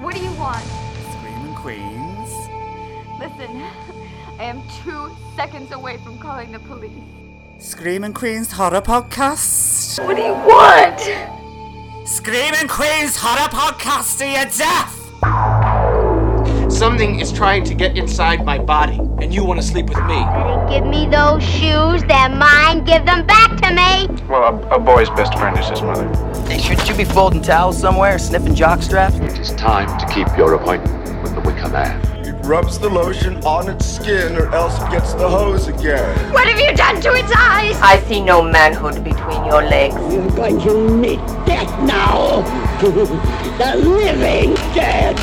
What do you want? Screaming Queens. Listen, I am two seconds away from calling the police. Screaming Queens Horror Podcast. What do you want? Screaming Queens Horror Podcast to your death! Something is trying to get inside my body, and you want to sleep with me. Give me those shoes, they're mine, give them back to me! Well, a, a boy's best friend is his mother. Hey, shouldn't you be folding towels somewhere, sniffing jock straps? It is time to keep your appointment with the Wicker Man. It rubs the lotion on its skin or else it gets the hose again. What have you done to its eyes? I see no manhood between your legs. You're going to meet death now. the living dead.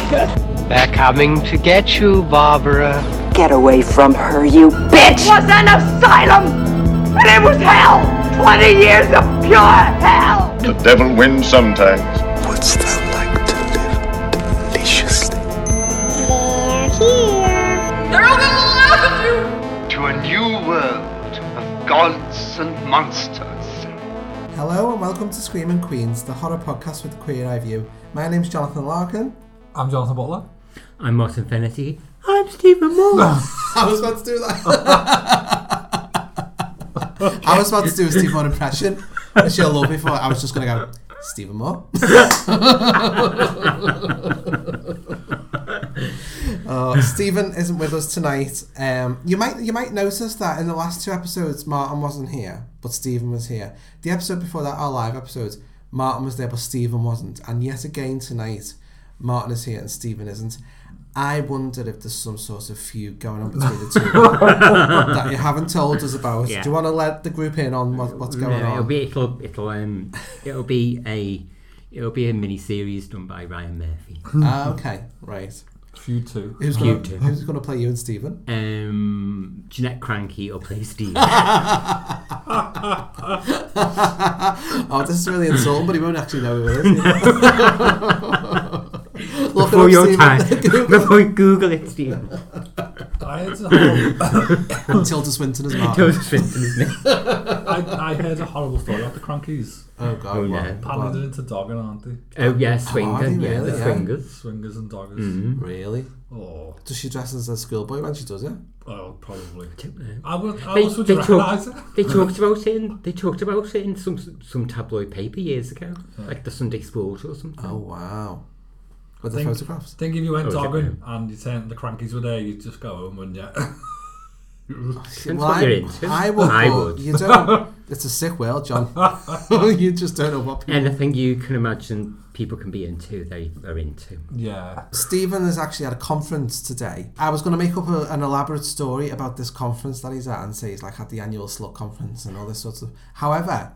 They're coming to get you, Barbara. Get away from her, you bitch! It was an asylum! And it was hell! 20 years of pure hell! The devil wins sometimes. What's that like to live deliciously? They're here. They're all gonna laugh you! To a new world of gods and monsters. Hello and welcome to Screaming Queens, the horror podcast with a queer eye view. My name's Jonathan Larkin. I'm Jonathan Butler. I'm Martin Finity. I'm Stephen Moore. I was about to do that. I was about to do a Stephen Moore impression, and she'll love me for it. I was just going to go, Stephen Moore. uh, Stephen isn't with us tonight. Um, you might you might notice that in the last two episodes, Martin wasn't here, but Stephen was here. The episode before that, our live episodes, Martin was there, but Stephen wasn't. And yet again tonight, Martin is here and Stephen isn't. I wonder if there's some sort of feud going on between the two that you haven't told us about. Yeah. Do you want to let the group in on what, what's going no, on? It'll be it'll it'll um it'll be a it'll be a mini series done by Ryan Murphy. Ah, okay, right. Feud two. Who's Feud gonna, two. who's going to play you and Stephen? Um, Janette Krankie will play Steve. oh, this is really insulting, but he won't actually know who it is. Look before your time, Stephen. before you Google it, Stephen. I heard a horrible, Tilda Swinton as Tilda. Swinton is me. I, I heard a horrible story about the Krankies. Oh god, Oh, what? no. Apparently they're into dogging, aren't they? Oh yeah, are Swinger. they yeah, really? the Yeah. Swingers. Swingers and doggers. Mm-hmm. Really? Oh, Does she dress as a schoolboy when she does it? well, probably. I would. How else would you talk- recognise it? they talked about it. In, they talked about it in some some tabloid paper years ago, like the Sunday Sport or something. Oh wow. With the Think- photographs? Think if you went Oh, dogging and you turned the Krankies were there, you'd just go home, wouldn't you? Well, I. I would. I would. You don't. It's a sick world, John. you just don't know what people. Anything you can imagine people can be into, they are into. yeah. Stephen is actually at a conference today. I was going to make up a, an elaborate story about this conference that he's at and say he's like at the annual Slut conference and all this sorts of. However,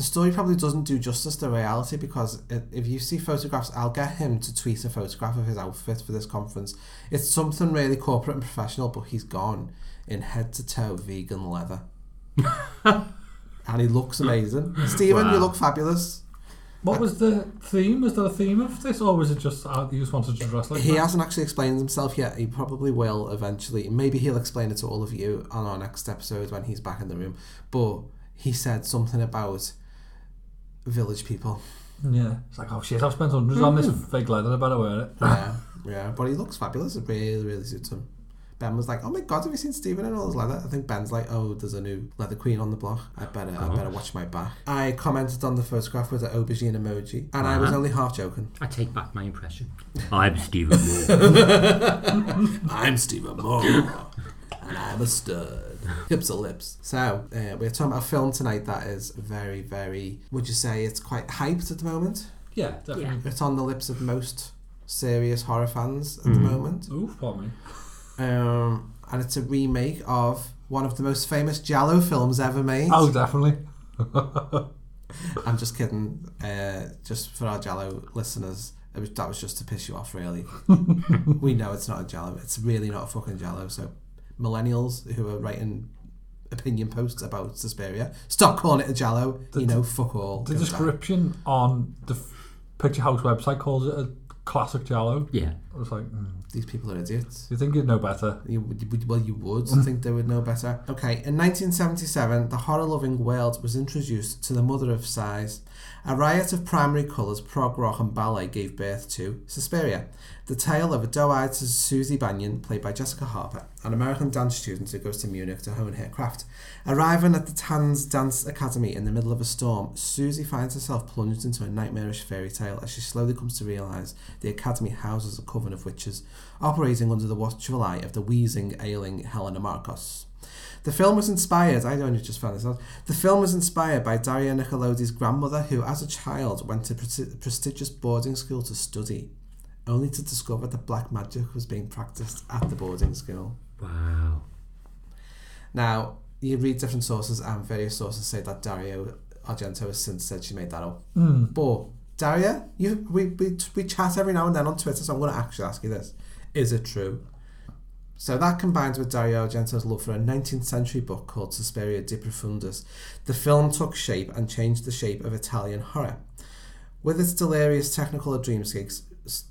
the story probably doesn't do justice to reality because i if you see photographs, I'll get him to tweet a photograph of his outfit for this conference. It's something really corporate and professional, but he's gone in head to toe vegan leather. and he looks amazing. Stephen, you look fabulous. What was the theme? Was there a theme of this, or was it just uh, you just wanted to dress like He that? hasn't actually explained himself yet. He probably will eventually. Maybe he'll explain it to all of you on our next episode when he's back in the room. But he said something about village people. Yeah. It's like, oh shit, I've spent hundreds on this fake leather. I better wear it. Yeah, yeah. But he looks fabulous. It really, really suits him. Ben was like, "Oh my god, have you seen Stephen in all his leather?" I think Ben's like, "Oh, there's a new leather queen on the block. I better, I better watch my back." I commented on the photograph with the aubergine emoji, and I was Uh-huh. only half joking. I take back my impression. I'm Stephen Moore. I'm Stephen Moore, and I'm a stud. Hips are lips. So, uh, we're talking about a film tonight that is very, very, would you say it's quite hyped at the moment? Yeah, definitely. It's on the lips of most serious horror fans at the moment. Oof, pardon me. Um, and it's a remake of one of the most famous Giallo films ever made. Oh, definitely. I'm just kidding. Uh, just for our Giallo listeners, it was, that was just to piss you off, really. we know it's not a Giallo. It's really not a fucking Giallo. So, millennials who are writing opinion posts about Suspiria, stop calling it a Giallo. The- you know, fuck all. The Go down. description on the f- Picture House website calls it a classic Giallo. yeah. I was like, mm. These people are idiots. you think you'd know better? You, would- well, you would I think they would know better. Okay, in 1977, the horror-loving world was introduced to the mother of sighs. A riot of primary colours, prog rock and ballet gave birth to Suspiria, the tale of a doe-eyed Susie Bannion, played by Jessica Harper, an American dance student who goes to Munich to hone her craft. Arriving at the Tanz Dance Academy in the middle of a storm, Susie finds herself plunged into a nightmarish fairy tale as she slowly comes to realise the academy houses a coven of witches, operating under the watchful eye of the wheezing, ailing Helena Markos. The film was inspired, I only just found this out, the film was inspired by Daria Nicolodi's grandmother who, as a child, went to pre- prestigious boarding school to study, only to discover that black magic was being practiced at the boarding school. Wow. Now, you read different sources, and various sources say that Dario Argento has since said she made that up. Mm. But, Daria, you, we, we, we chat every now and then on Twitter, so I'm going to actually ask you this. Is it true? So that combines with Dario Argento's love for a 19th century book called Suspiria de Profundis. The film took shape and changed the shape of Italian horror. With its delirious Technicolor dreamscapes,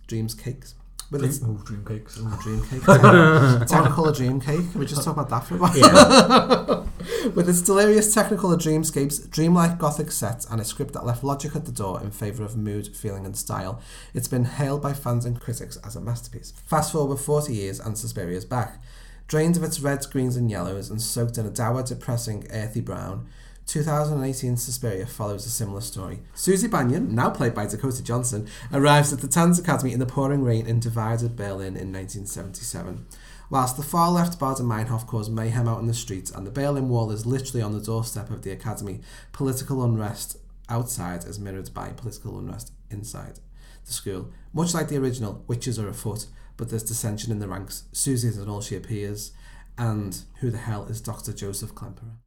dreamscapes, with its Dream, oh, dream cakes. Oh, dream cake. Technicolor dream cake. Can we just talk about that for a while? With its delirious Technicolor dreamscapes, dreamlike gothic sets, and a script that left logic at the door in favour of mood, feeling, and style, it's been hailed by fans and critics as a masterpiece. Fast forward 40 years, and Suspiria is back. Drained of its reds, greens, and yellows, and soaked in a dour, depressing, earthy brown, 2018 Suspiria follows a similar story. Susie Bannion, now played by Dakota Johnson, arrives at the Tanz Academy in the pouring rain in divided Berlin in 1977. Whilst the far left Baader Meinhof cause mayhem out in the streets and the Berlin Wall is literally on the doorstep of the academy, political unrest outside is mirrored by political unrest inside the school. Much like the original, witches are afoot, but there's dissension in the ranks. Susie isn't all she appears, and who the hell is Dr. Joseph Klemperer?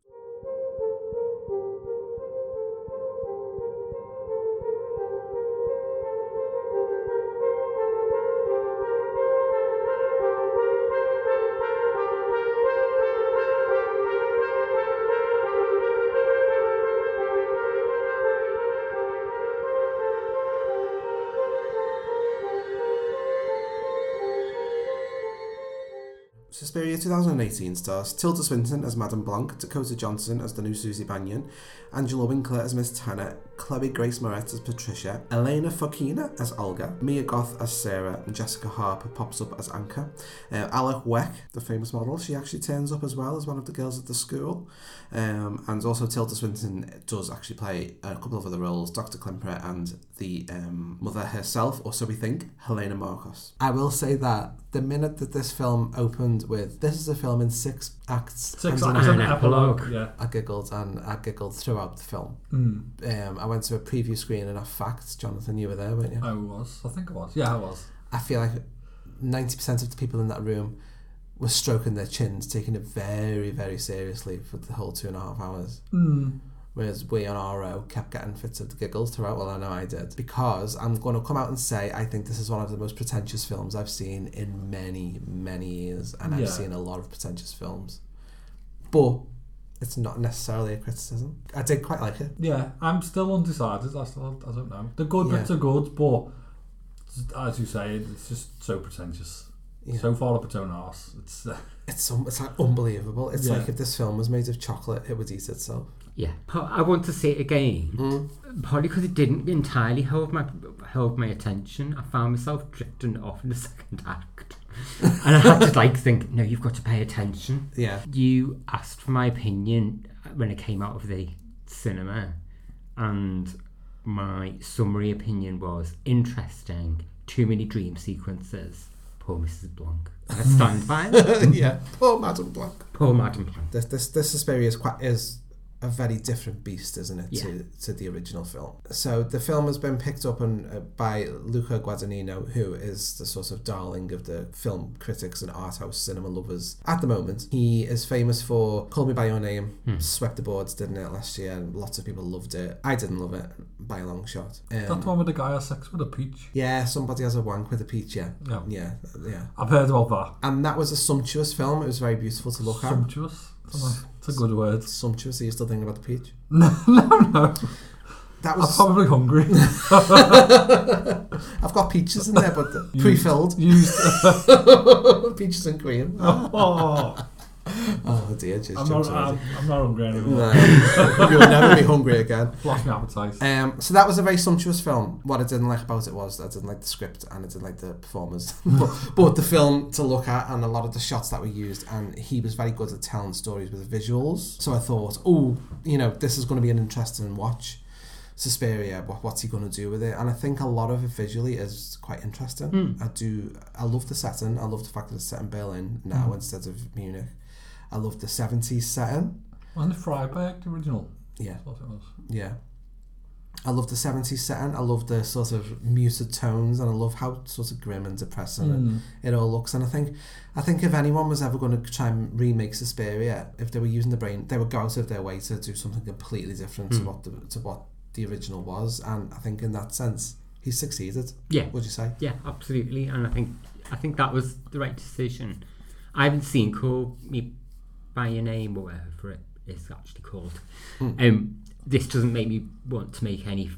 Suspiria 2018 stars Tilda Swinton as Madame Blanc, Dakota Johnson as the new Susie Bannion, Angela Winkler as Miss Tanner, Chloe Grace Moretz as Patricia, Elena Fokina as Olga, Mia Goth as Sarah, and Jessica Harper pops up as Anka. Uh, Alek Wek, the famous model, she actually turns up as well as one of the girls at the school. Um, and also Tilda Swinton does actually play a couple of other roles, Dr. Klemperer and the um, mother herself, or so we think, Helena Markos. I will say that the minute that this film opened with this is a film in six acts Six acts an and an epilogue, yeah. I giggled and I giggled throughout the film. Mm. Um, I went to a preview screen and I Facts. Jonathan, you were there, weren't you? I was. I think I was. Yeah, I was. I feel like 90% of the people in that room were stroking their chins, taking it very, very seriously for the whole two and a half hours. Mm. Whereas we on our row kept getting fits of the giggles throughout. Well, I know I did. Because I'm going to come out and say I think this is one of the most pretentious films I've seen in many, many years. And Yeah. I've seen a lot of pretentious films. But it's not necessarily a criticism. I did quite like it. Yeah, I'm still undecided. I still, I don't know. The good Yeah. bits are good, but as you say, it's just so pretentious. Yeah. So far up its own arse. It's uh, It's, un- it's like unbelievable. It's Yeah. like if this film was made of chocolate, it would eat itself. Yeah, I want to see it again. Mm. Partly because it didn't entirely hold my hold my attention. I found myself drifting off in the second act, and I had to like think, no, you've got to pay attention. Yeah. You asked for my opinion when it came out of the cinema, and my summary opinion was interesting. Too many dream sequences. Poor Mrs. Blanc. I stand by it. yeah. Poor Madame Blanc. Poor Madame Blanc. This this this Suspiria is quite is a very different beast, isn't it, Yeah. to, to the original film. So the film has been picked up on, uh, by Luca Guadagnino, who is the sort of darling of the film critics and art house cinema lovers at the moment. He is famous for Call Me by Your Name, Hmm. swept the boards, didn't it last year, and lots of people loved it. I didn't love it by a long shot. Um, that one with the guy has sex with a peach. yeah, somebody has a wank with a peach. Yeah, Yeah. yeah, yeah. I've heard about that. And that was a sumptuous film. It was very beautiful to look at. Sumptuous. It's a good word. Sumptuous. Are you still thinking about the peach? No, no, no. that I'm probably hungry. I've got peaches in there, but pre-filled. used. peaches and cream. oh, Oh dear, just I'm not. I'm, I'm not hungry anymore. No, you'll never be hungry again. Lost my appetite. Um, so that was a very sumptuous film. What I didn't like about it was I didn't like the script and I didn't like the performers, but, but the film to look at and a lot of the shots that were used. And he was very good at telling stories with visuals. So I thought, oh, you know, this is going to be an interesting watch. Suspiria, what, what's he going to do with it? And I think a lot of it visually is quite interesting. Mm. I do, I love the setting. I love the fact that it's set in Berlin now Mm. instead of Munich. I love the 70s setting. Wasn't it Freiburg, the original? Yeah. That's what it was. Yeah. I love the 70s setting. I love the sort of muted tones and I love how sort of grim and depressing Mm. it, it all looks. And I think I think if anyone was ever going to try and remake Suspiria, if they were using the brain, they would go out of their way to do something completely different to Mm. what the to what the original was. And I think in that sense, he succeeded. Yeah. Would you say? Yeah, absolutely. And I think I think that was the right decision. I haven't seen Call Me by Your Name or whatever it is actually called. Hmm. Um, this doesn't make me want to make any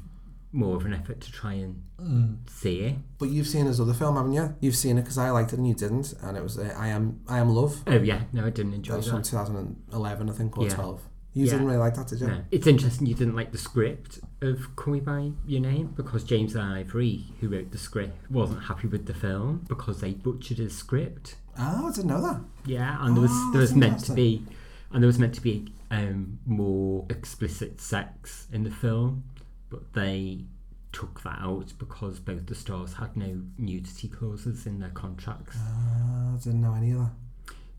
more of an effort to try and Mm. see it. But you've seen his other film, haven't you? You've seen it because I liked it and you didn't, and it was uh, I am I am Love. Oh yeah, no, I didn't enjoy That was that. from 2011, I think, or Yeah. 12. You Yeah. didn't really like that, did you? No. It's interesting you didn't like the script of Call Me By Your Name because James Ivory, who wrote the script, wasn't happy with the film because they butchered his script. Oh, I didn't know that. Yeah, and there was Oh, there was meant to be, and there was meant to be um, more explicit sex in the film, but they took that out because both the stars had no nudity clauses in their contracts. Uh, I didn't know any of that.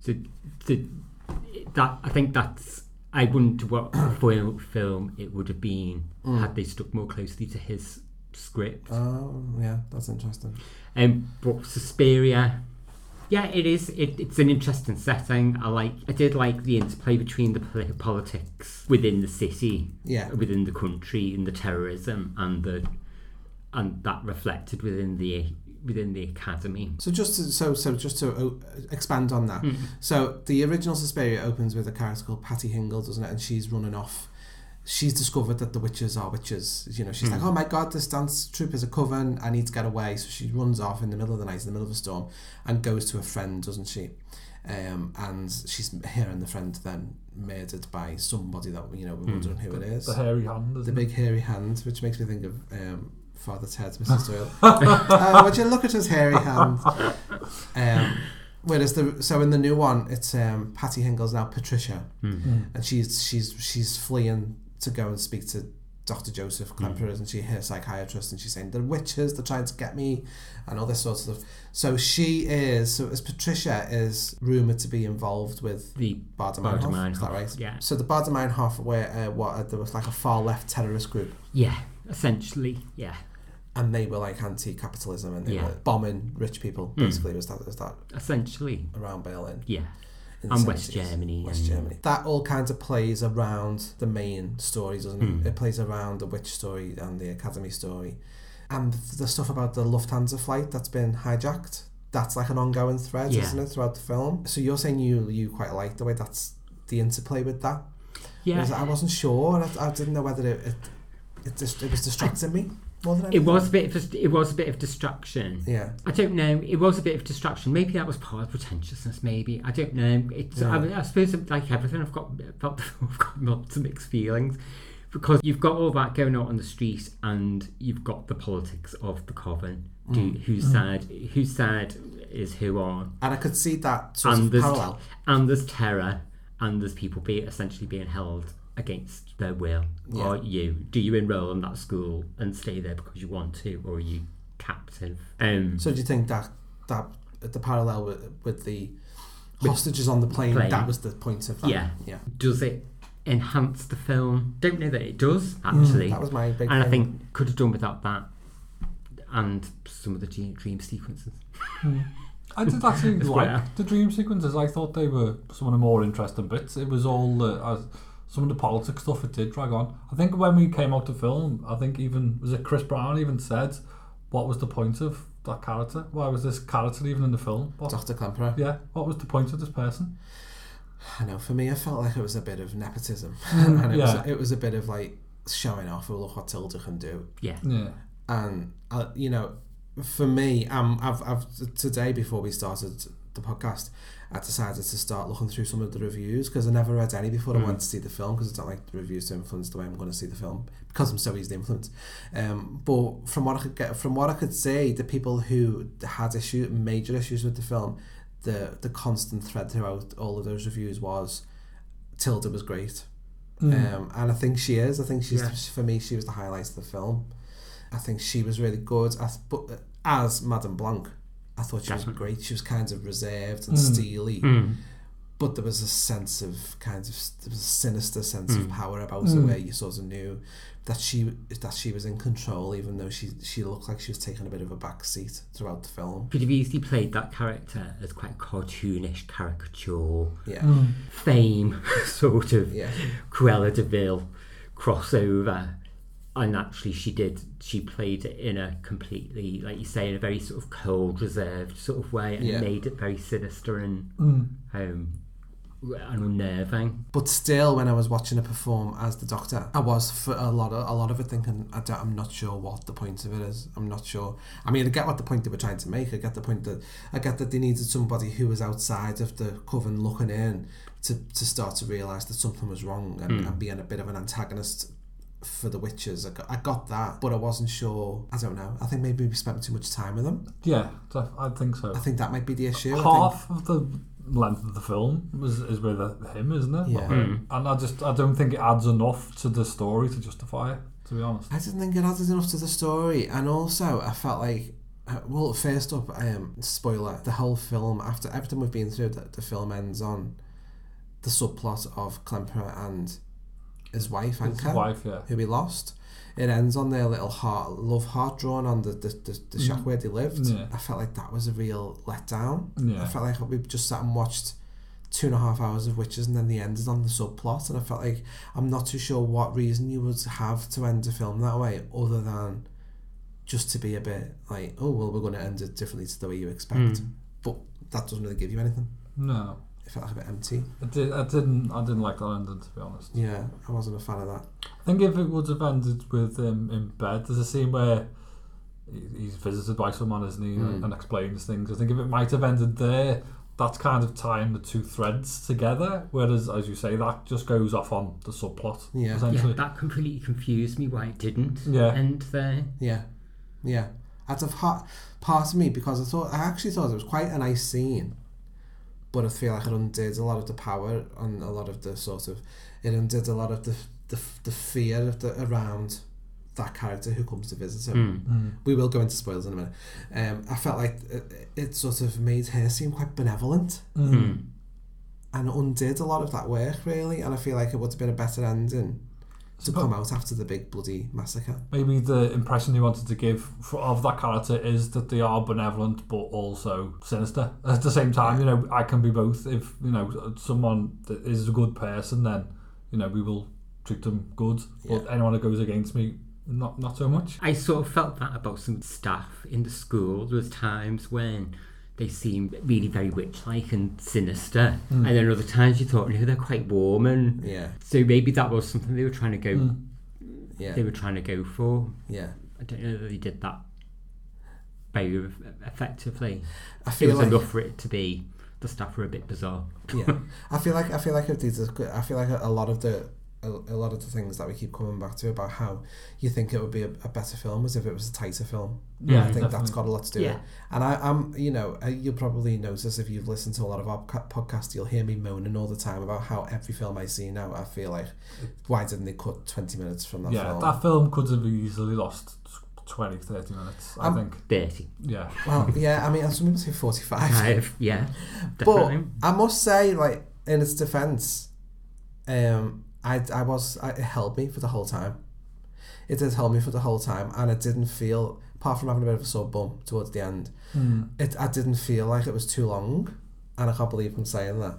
So the, that I think that's I wonder what film film it would have been Mm. had they stuck more closely to his script. Oh, yeah, that's interesting. Um, but Suspiria, yeah, it is. It, it's an interesting setting. I like. I did like the interplay between the politics within the city, Yeah. within the country, and the terrorism, and the and that reflected within the within the academy. So just to, so so just to uh, expand on that. Mhm. So the original Suspiria opens with a character called Patty Hingle, doesn't it? And she's running off. She's discovered that the witches are witches. You know, she's like, Mm. "Oh my god, this dance troupe is a coven. I need to get away." So she runs off in the middle of the night, in the middle of a storm, and goes to a friend, doesn't she? Um, and she's here, and the friend then murdered by somebody that you know we're Mm. wondering who it is. the hairy hand, the isn't big hairy hand, which makes me think of um, Father Ted, Mrs. Doyle. uh, would you look at his hairy hand? Um, whereas the so in the new one, it's um, Patty Hingle's now Patricia, Mm. Mm. and she's she's she's fleeing to go and speak to Dr. Joseph Klemper, isn't she? Her psychiatrist, and she's saying the witches, they're trying to get me, and all this sort of stuff. So she is so as Patricia is rumored to be involved with the Baader is that right? yeah. So the Baader Meinhof were uh, what uh, there was like a far left terrorist group. Yeah, essentially, yeah. And they were like anti-capitalism and they Yeah. were bombing rich people. Mm. Basically, was that was that Essentially, around Berlin? yeah, and West Germany, West and- Germany. That all kind of plays around the main stories, doesn't it? Mm. It plays around the witch story and the academy story, and the stuff about the Lufthansa flight that's been hijacked. That's like an ongoing thread, Yeah. isn't it, throughout the film? So you're saying you you quite like the way that's the interplay with that. Yeah. I wasn't sure. I, I didn't know whether it it, it, just, it was distracting me It was a bit of it was a bit of distraction. Yeah. I don't know. It was a bit of destruction. Maybe that was part of pretentiousness. Maybe I don't know. It's Yeah. I, I suppose like everything. I've got felt I've got lots of mixed feelings because you've got all that going on on the street and you've got the politics of the coven. Do, Mm. Whose Mm. side? Whose side is who on? And I could see that and there's parallel. and there's terror and there's people be essentially being held against their will. Yeah. Are you? Do you enroll in that school and stay there because you want to, or are you captive? Um, So do you think that that the parallel with, with the hostages on the plane, plane. that was the point of that? yeah, yeah. Does it enhance the film? Don't know that it does actually. Mm, that was my big and I think could have done without that and some of the dream, dream sequences. Hmm. I did actually It's like the dream sequences. I thought they were some of the more interesting bits. It was all the uh, some of the politics stuff. It did drag on. I think when we came out to film, I think even was it Chris Brown even said, "What was the point of that character? Why was this character even in the film?" What, Dr. Klemperer. Yeah. What was the point of this person? I know. For me, I felt like it was a bit of nepotism, and it yeah. was it was a bit of like showing off. Oh, look what Tilda can do. Yeah. Yeah. And uh, you know, for me, um, I've, I've today before we started the podcast, I decided to start looking through some of the reviews because I never read any before I Mm. went to see the film because I don't like the reviews to influence the way I'm going to see the film because I'm so easily influenced. Um, but from what I could get, from what I could say, the people who had issue, major issues with the film, the the constant thread throughout all of those reviews was Tilda was great. Mm. Um, and I think she is. I think she's Yeah. for me. She was the highlight of the film. I think she was really good. As, but as Madame Blanc, I thought she Definitely. was great. She was kind of reserved and Mm. steely, Mm. but there was a sense of kind of there was a sinister sense of Mm. power about her Mm. where you sort of knew that she that she was in control, even though she she looked like she was taking a bit of a back seat throughout the film. Could have easily played that character as quite a cartoonish caricature, Yeah. Mm. fame sort of Yeah. Cruella de Vil crossover. And actually, she did. She played it in a completely, like you say, in a very sort of cold, reserved sort of way, and Yeah. made it very sinister and Mm. um, and unnerving. But still, when I was watching her perform as the Doctor, I was for a lot of a lot of it thinking, I don't, I'm not sure what the point of it is. I'm not sure. I mean, I get what the point they were trying to make. I get the point that I get that they needed somebody who was outside of the coven looking in to, to start to realise that something was wrong and, Mm. and being a bit of an antagonist for the witches. I got, I got that, but I wasn't sure. I don't know. I think maybe we spent too much time with them. Yeah, def- I think so. I think that might be the issue. I think- Half of the length of the film is, is with him, isn't it? Yeah. Like, Mm. And I just I don't think it adds enough to the story to justify it. To be honest. I didn't think it added enough to the story, and also I felt like, uh, well, first up, um, spoiler: the whole film after everything we've been through, the, the film ends on the subplot of Klemperer and his wife His Anka, wife, yeah. who he lost. It ends on their little heart, love heart drawn on the the, the, the shack Mm. where they lived. Yeah. I felt like that was a real letdown. Yeah. I felt like we just sat and watched two and a half hours of witches and then the end is on the subplot and I felt like I'm not too sure what reason you would have to end a film that way other than just to be a bit like oh well we're going to end it differently to the way you expect Mm. but that doesn't really give you anything No, it felt a bit empty I did. I didn't. I didn't like that ending. To be honest. yeah I wasn't a fan of that I think if it would have ended with him in bed, there's a scene where he- he's visited by someone, isn't he, Mm. and explains things. I think if it might have ended there, that's kind of tying the two threads together. Whereas, as you say, that just goes off on the subplot. Yeah. Yeah, that completely confused me why it didn't Yeah. end there. yeah yeah That's a heart part of me because I thought I actually thought it was quite a nice scene but I feel like it undid a lot of the power and a lot of the sort of it undid a lot of the the, the fear of the around that character who comes to visit him. Mm. We will go into spoilers in a minute. Um, I felt like it, it sort of made her seem quite benevolent Mm. and undid a lot of that work really. And I feel like it would have been a better ending to come out after the big bloody massacre. Maybe the impression he wanted to give for, of that character is that they are benevolent but also sinister at the same time. You know, I can be both. If you know someone that is a good person, then you know we will treat them good. But anyone that goes against me, not not so much. I sort of felt that about some staff in the school. There was times when they seem really very witch-like and sinister, Mm. and then other times you thought, no, they're quite warm, and Yeah. so maybe that was something they were trying to go. Mm. Yeah. They were trying to go for. Yeah. I don't know that they did that very effectively. I feel it was like- enough for it to be the staff were a bit bizarre. yeah, I feel like I feel like if these good, I feel like a lot of the a, a lot of the things that we keep coming back to about how you think it would be a, a better film as if it was a tighter film. Yeah, I think that's got a lot to do with Yeah. it. And I, I'm, you know, uh, you'll probably notice if you've listened to a lot of our co- podcasts, you'll hear me moaning all the time about how every film I see now, I feel like, why didn't they cut twenty minutes from that yeah, film? that film could have easily lost 20, 30 minutes. I Um, think. 30. Yeah. Well, yeah, I mean, some people say forty-five. Five, yeah, But. I must say, like in its defence, um, I I was I, it held me for the whole time. It did help me for the whole time, and it didn't feel, apart from having a bit of a sore bum towards the end, Mm. it I didn't feel like it was too long, and I can't believe I'm saying that.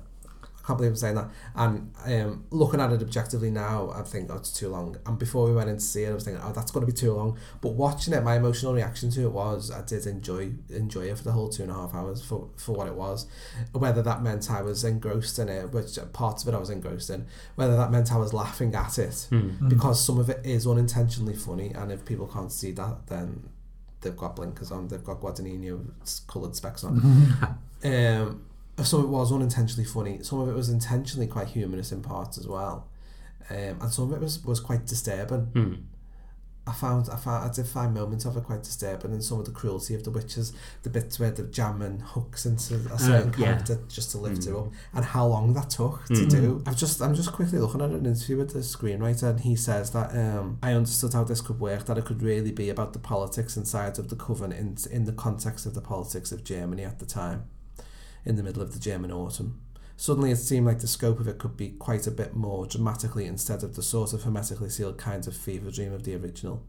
I can't believe I'm saying that. And um, looking at it objectively now, I think, oh, it's too long. And before we went in to see it, I was thinking, oh, that's going to be too long. But watching it, my emotional reaction to it was, I did enjoy enjoy it for the whole two and a half hours for, for what it was. Whether that meant I was engrossed in it, which parts of it I was engrossed in, whether that meant I was laughing at it, Mm. because some of it is unintentionally funny, and if people can't see that, then they've got blinkers on, they've got Guadagnino coloured specs on. um, some of it was unintentionally funny, some of it was intentionally quite humorous in parts as well, um, and some of it was, was quite disturbing. Mm. I found I found I did find moments of it quite disturbing, and some of the cruelty of the witches, the bits where they're jamming hooks into a certain yeah. character just to lift Mm. it up, and how long that took to Mm. do. I've just I'm just quickly looking at an interview with the screenwriter, and he says that um, I understood how this could work, that it could really be about the politics inside of the coven in in the context of the politics of Germany at the time, in the middle of the German autumn. Suddenly, it seemed like the scope of it could be quite a bit more dramatically instead of the sort of hermetically sealed kind of fever dream of the original.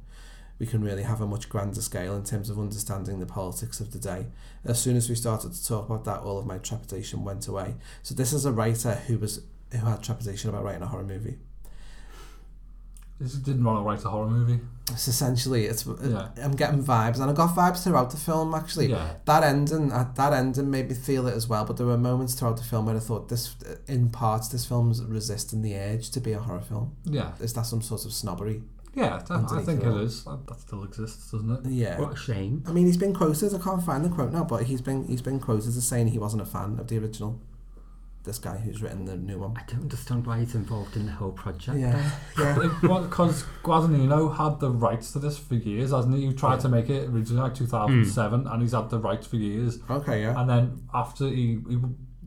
We can really have a much grander scale in terms of understanding the politics of the day. As soon as we started to talk about that, all of my trepidation went away. So this is a writer who was who had trepidation about writing a horror movie. This didn't want to write a horror movie. It's essentially it's. Yeah. I'm getting vibes, and I got vibes throughout the film. Actually, Yeah. that ending, uh, that ending made me feel it as well. But there were moments throughout the film where I thought this, in parts, this film's resisting the urge to be a horror film. Yeah. Is that some sort of snobbery? Yeah, def- I think it it all? is. That, that still exists, doesn't it? Yeah. What a shame. I mean, he's been quoted. I can't find the quote now, but he's been he's been quoted as saying he wasn't a fan of the original. This guy who's written the new one. I don't understand why he's involved in the whole project. Yeah, yeah. Because Guadagnino had the rights to this for years, hasn't he? He tried to make it originally like 2007, hmm. and he's had the rights for years. Okay, yeah. And then after he, he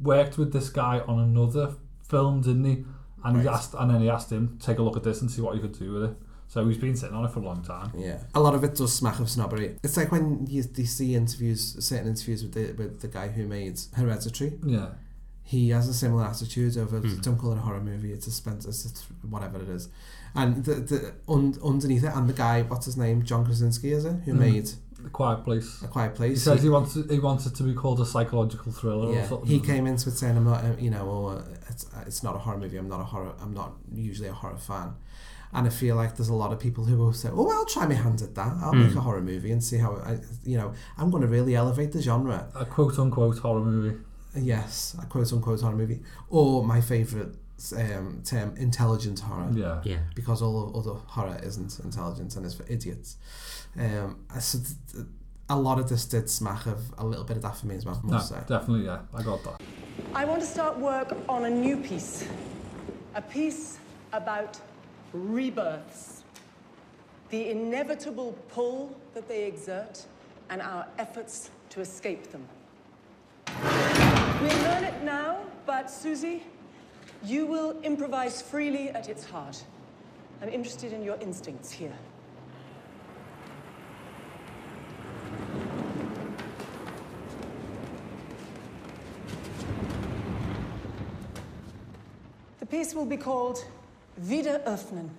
worked with this guy on another film, didn't he? And he Right. asked, and then he asked him take a look at this and see what he could do with it. So he's been sitting on it for a long time. Yeah, a lot of it does smack of snobbery. It's like when you, you see interviews, certain interviews with the with the guy who made Hereditary. Yeah. He has a similar attitude over a, Hmm. don't call it a horror movie. It's a Spencer, it's a th- whatever it is, and the the un, underneath it, and the guy, what's his name, John Krasinski, is it, who Mm. made The Quiet Place. A Quiet Place? He says he wants it, he wants it to be called a psychological thriller or Yeah, something. he came into it saying, "I'm not, uh, you know, oh, it's it's not a horror movie. I'm not a horror. I'm not usually a horror fan." And I feel like there's a lot of people who will say, "Oh, I'll try my hand at that. I'll make Mm. a horror movie and see how I, you know, I'm going to really elevate the genre." A quote unquote horror movie. Yes, a quote unquote horror movie, or my favorite um, term, intelligent horror. Yeah. Yeah. Because all of other horror isn't intelligent and is for idiots. Um, so th- th- a lot of this did smack of a little bit of that for me as well. I No, say. definitely, yeah. I got that. I want to start work on a new piece. A piece about rebirths. The inevitable pull that they exert and our efforts to escape them. We learn it now, but Susie, you will improvise freely at its heart. I'm interested in your instincts here. The piece will be called Wieder öffnen,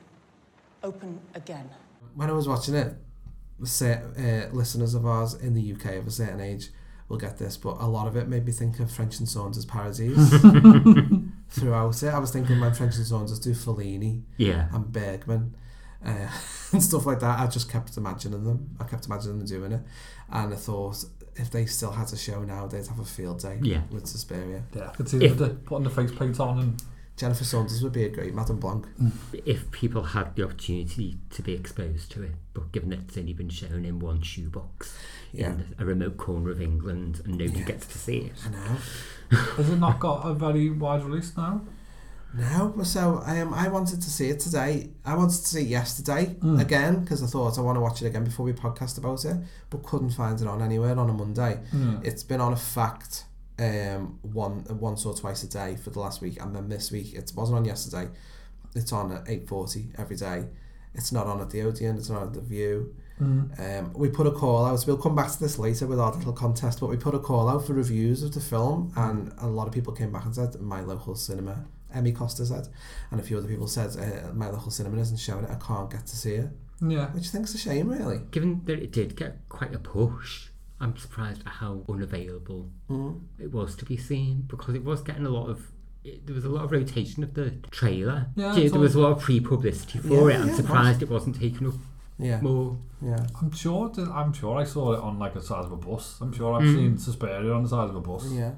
open again. when I was watching it, uh, listeners of ours in the UK of a certain age will get this, but a lot of it made me think of French and Saunders parodies throughout it. I was thinking when French and Saunders do Fellini Yeah. and Bergman uh, and stuff like that, I just kept imagining them. I kept imagining them doing it. And I thought if they still had a show now, they'd have a field day Yeah. with Suspiria. Yeah, I could see If- the, putting the face paint on and Jennifer Saunders would be a great Madame Blanc. If people had the opportunity to be exposed to it, but given that it's only been shown in one shoebox Yeah. in a remote corner of England and nobody Yeah. gets to see it. I know. has it not got a very wide release now? No, so um, I wanted to see it today. I wanted to see it yesterday Mm. again because I thought I want to watch it again before we podcast about it, but couldn't find it on anywhere on a Monday. Mm. It's been on a fact um, one once or twice a day for the last week, and then this week it wasn't on yesterday. It's on at eight forty every day. It's not on at the Odeon. It's not at the Vue. Mm. Um, we put a call out. We'll come back to this later with our little contest, but we put a call out for reviews of the film, and a lot of people came back and said my local cinema. Emmy Costa said, and a few other people said uh, my local cinema isn't showing it. I can't get to see it, Yeah. which I think's a shame, really. Given that it did get quite a push, I'm surprised at how unavailable Mm. it was to be seen because it was getting a lot of it, there was a lot of rotation of the trailer. Yeah, there it's was a lot of pre-publicity for Yeah, it. I'm yeah, surprised it wasn't taken up Yeah. more. Yeah. I'm sure. That, I'm sure I saw it on like the side of a bus. I'm sure I've Mm. seen Suspiria on the side of a bus. Yeah.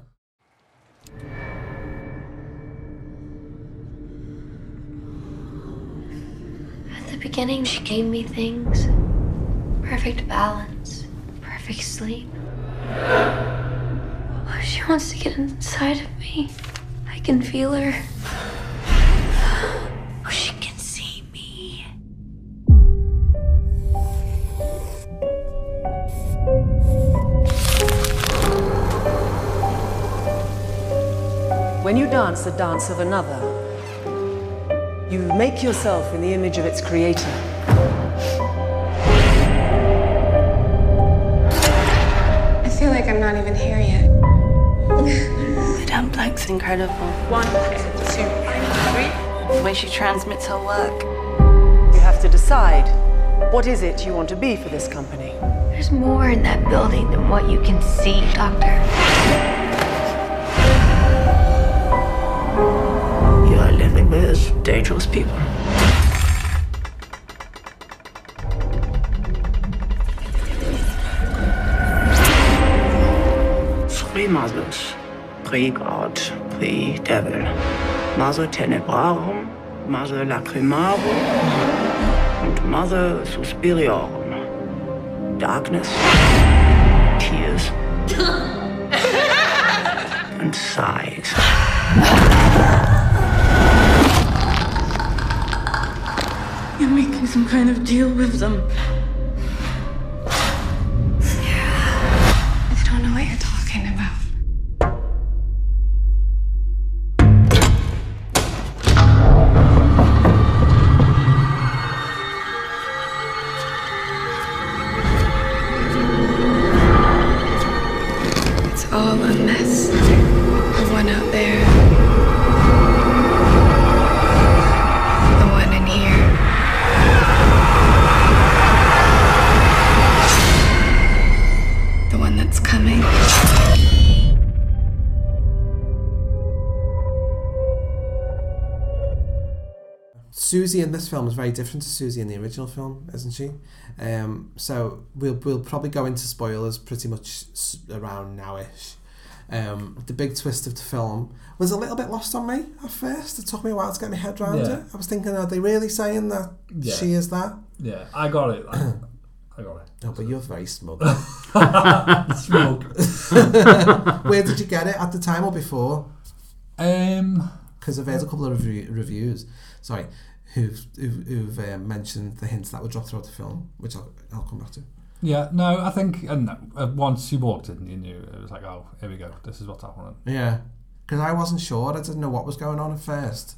At the beginning, she gave me things perfect balance, perfect sleep. Oh, she wants to get inside of me. I can feel her. Oh, she can see me. When you dance the dance of another, you make yourself in the image of its creator. Like I'm not even here yet. Madame Blanc's incredible. One, two, three. The way she transmits her work. You have to decide what is it you want to be for this company. There's more in that building than what you can see, Doctor. You are living with dangerous people. Three mothers, pre-God, pre-devil. Mother tenebrarum, mother lacrimarum, and mother suspiriorum. Darkness, tears, and sighs. You're making some kind of deal with them. Susie in this film is very different to Susie in the original film, isn't she? Um, so we'll we'll probably go into spoilers pretty much around nowish. Um, the big twist of the film was a little bit lost on me at first. It took me a while to get my head around Yeah. it. I was thinking, are they really saying that Yeah. she is that? Yeah, I got it. I, I got it. No, but you're very smug. Smug. Where did you get it at the time or before? Um, because I've heard a couple of review, reviews. Sorry, who've who've, who've um, mentioned the hints that were dropped throughout the film, which I'll, I'll come back to. Yeah, no, I think and uh, once you walked in, you knew it was like, oh, here we go. This is what's happening. Yeah, because I wasn't sure. I didn't know what was going on at first.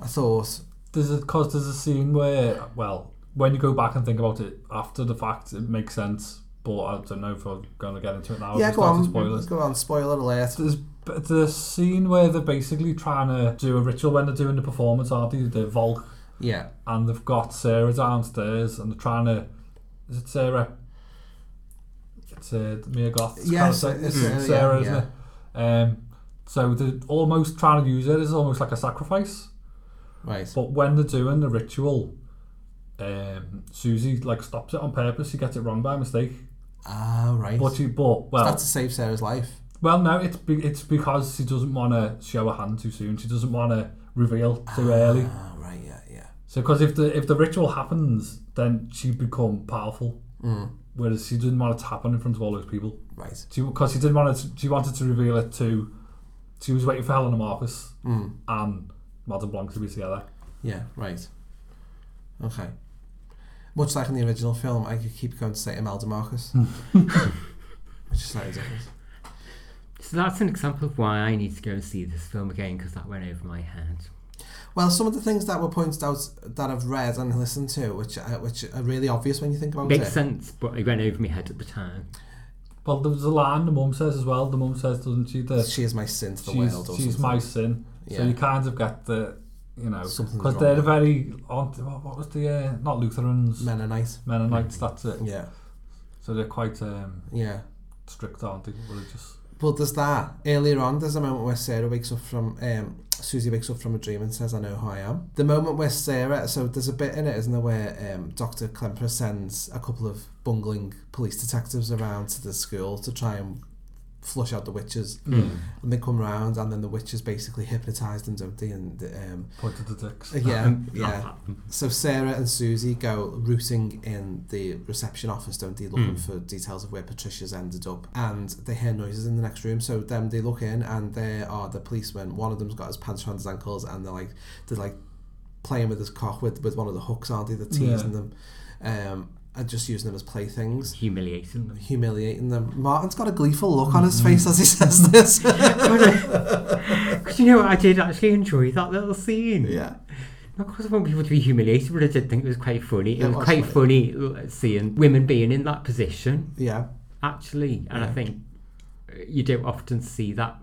I thought There's a because there's a scene where, well, when you go back and think about it after the fact, it makes sense. But I don't know if we're going to get into it now. yeah, go we start to on, Spoilers. go on, spoiler alert. There's but the scene where they're basically trying to do a ritual when they're doing the performance, aren't they? The Volk. Yeah. And they've got Sarah downstairs and they're trying to. Is it Sarah? It's uh, Mia Goth's Yes, character. it's, It's uh, Sarah, yeah, isn't yeah. it? Um, so they're almost trying to use it as almost like a sacrifice. Right. But when they're doing the ritual, um, Susie like stops it on purpose. She gets it wrong by mistake. Ah, right. But she, but well, That's to save Sarah's life. Well, no, it's be, it's because she doesn't want to show her hand too soon. She doesn't want to reveal too early. Ah, right, yeah, yeah. So, because if the if the ritual happens, then she become powerful. Mm. Whereas she didn't want it to happen in front of all those people. Right. She because she didn't want it. To, she wanted to reveal it to. She was waiting for Helena Marcus Mm. and Madame Blanc to be together. Yeah, right. Okay. Much like in the original film, I could keep going to say Imelda Marcus. Which is slightly different. So that's an example of why I need to go and see this film again because that went over my head. Well, some of the things that were pointed out that I've read and listened to, which uh, which are really obvious when you think about Makes it. sense, but it went over my head at the time. Well, there was a line the mum says as well. The mum says, doesn't she? That She is my sin to the she's, world She's something. my sin. So you kind of get the, you know, because they're there. very, aren't, what what was the, uh, not Lutherans, Mennonites. Mennonites. That's it. Yeah. So they're quite um, Yeah. strict, aren't they? Religious. Well, there's that. Earlier on, there's a moment where Sarah wakes up from, um, Susie wakes up from a dream and says, I know who I am. The moment where Sarah, so there's a bit in it, isn't there, where um, Dr. Klemperer sends a couple of bungling police detectives around to the school to try and flush out the witches. Mm. And they come round, and then the witches basically hypnotise them, don't they? And um, Pointed the dicks. yeah, Um, yeah. So Sarah and Susie go rooting in the reception office, don't they, looking Mm. for details of where Patricia's ended up, and they hear noises in the next room. So then they look in, and there are the policemen. One of them's got his pants around his ankles, and they're like they're like playing with his cock with with one of the hooks, aren't they? They're teasing them. Um, and just using them as playthings. Humiliating them. Humiliating them. Martin's got a gleeful look on his face as he says this. Because you know what, I did actually enjoy that little scene. Yeah. Not because I want people to be humiliated, but I did think it was quite funny. It, It was, was quite funny l- seeing women being in that position. Yeah. Actually, and I think uh, you don't often see that.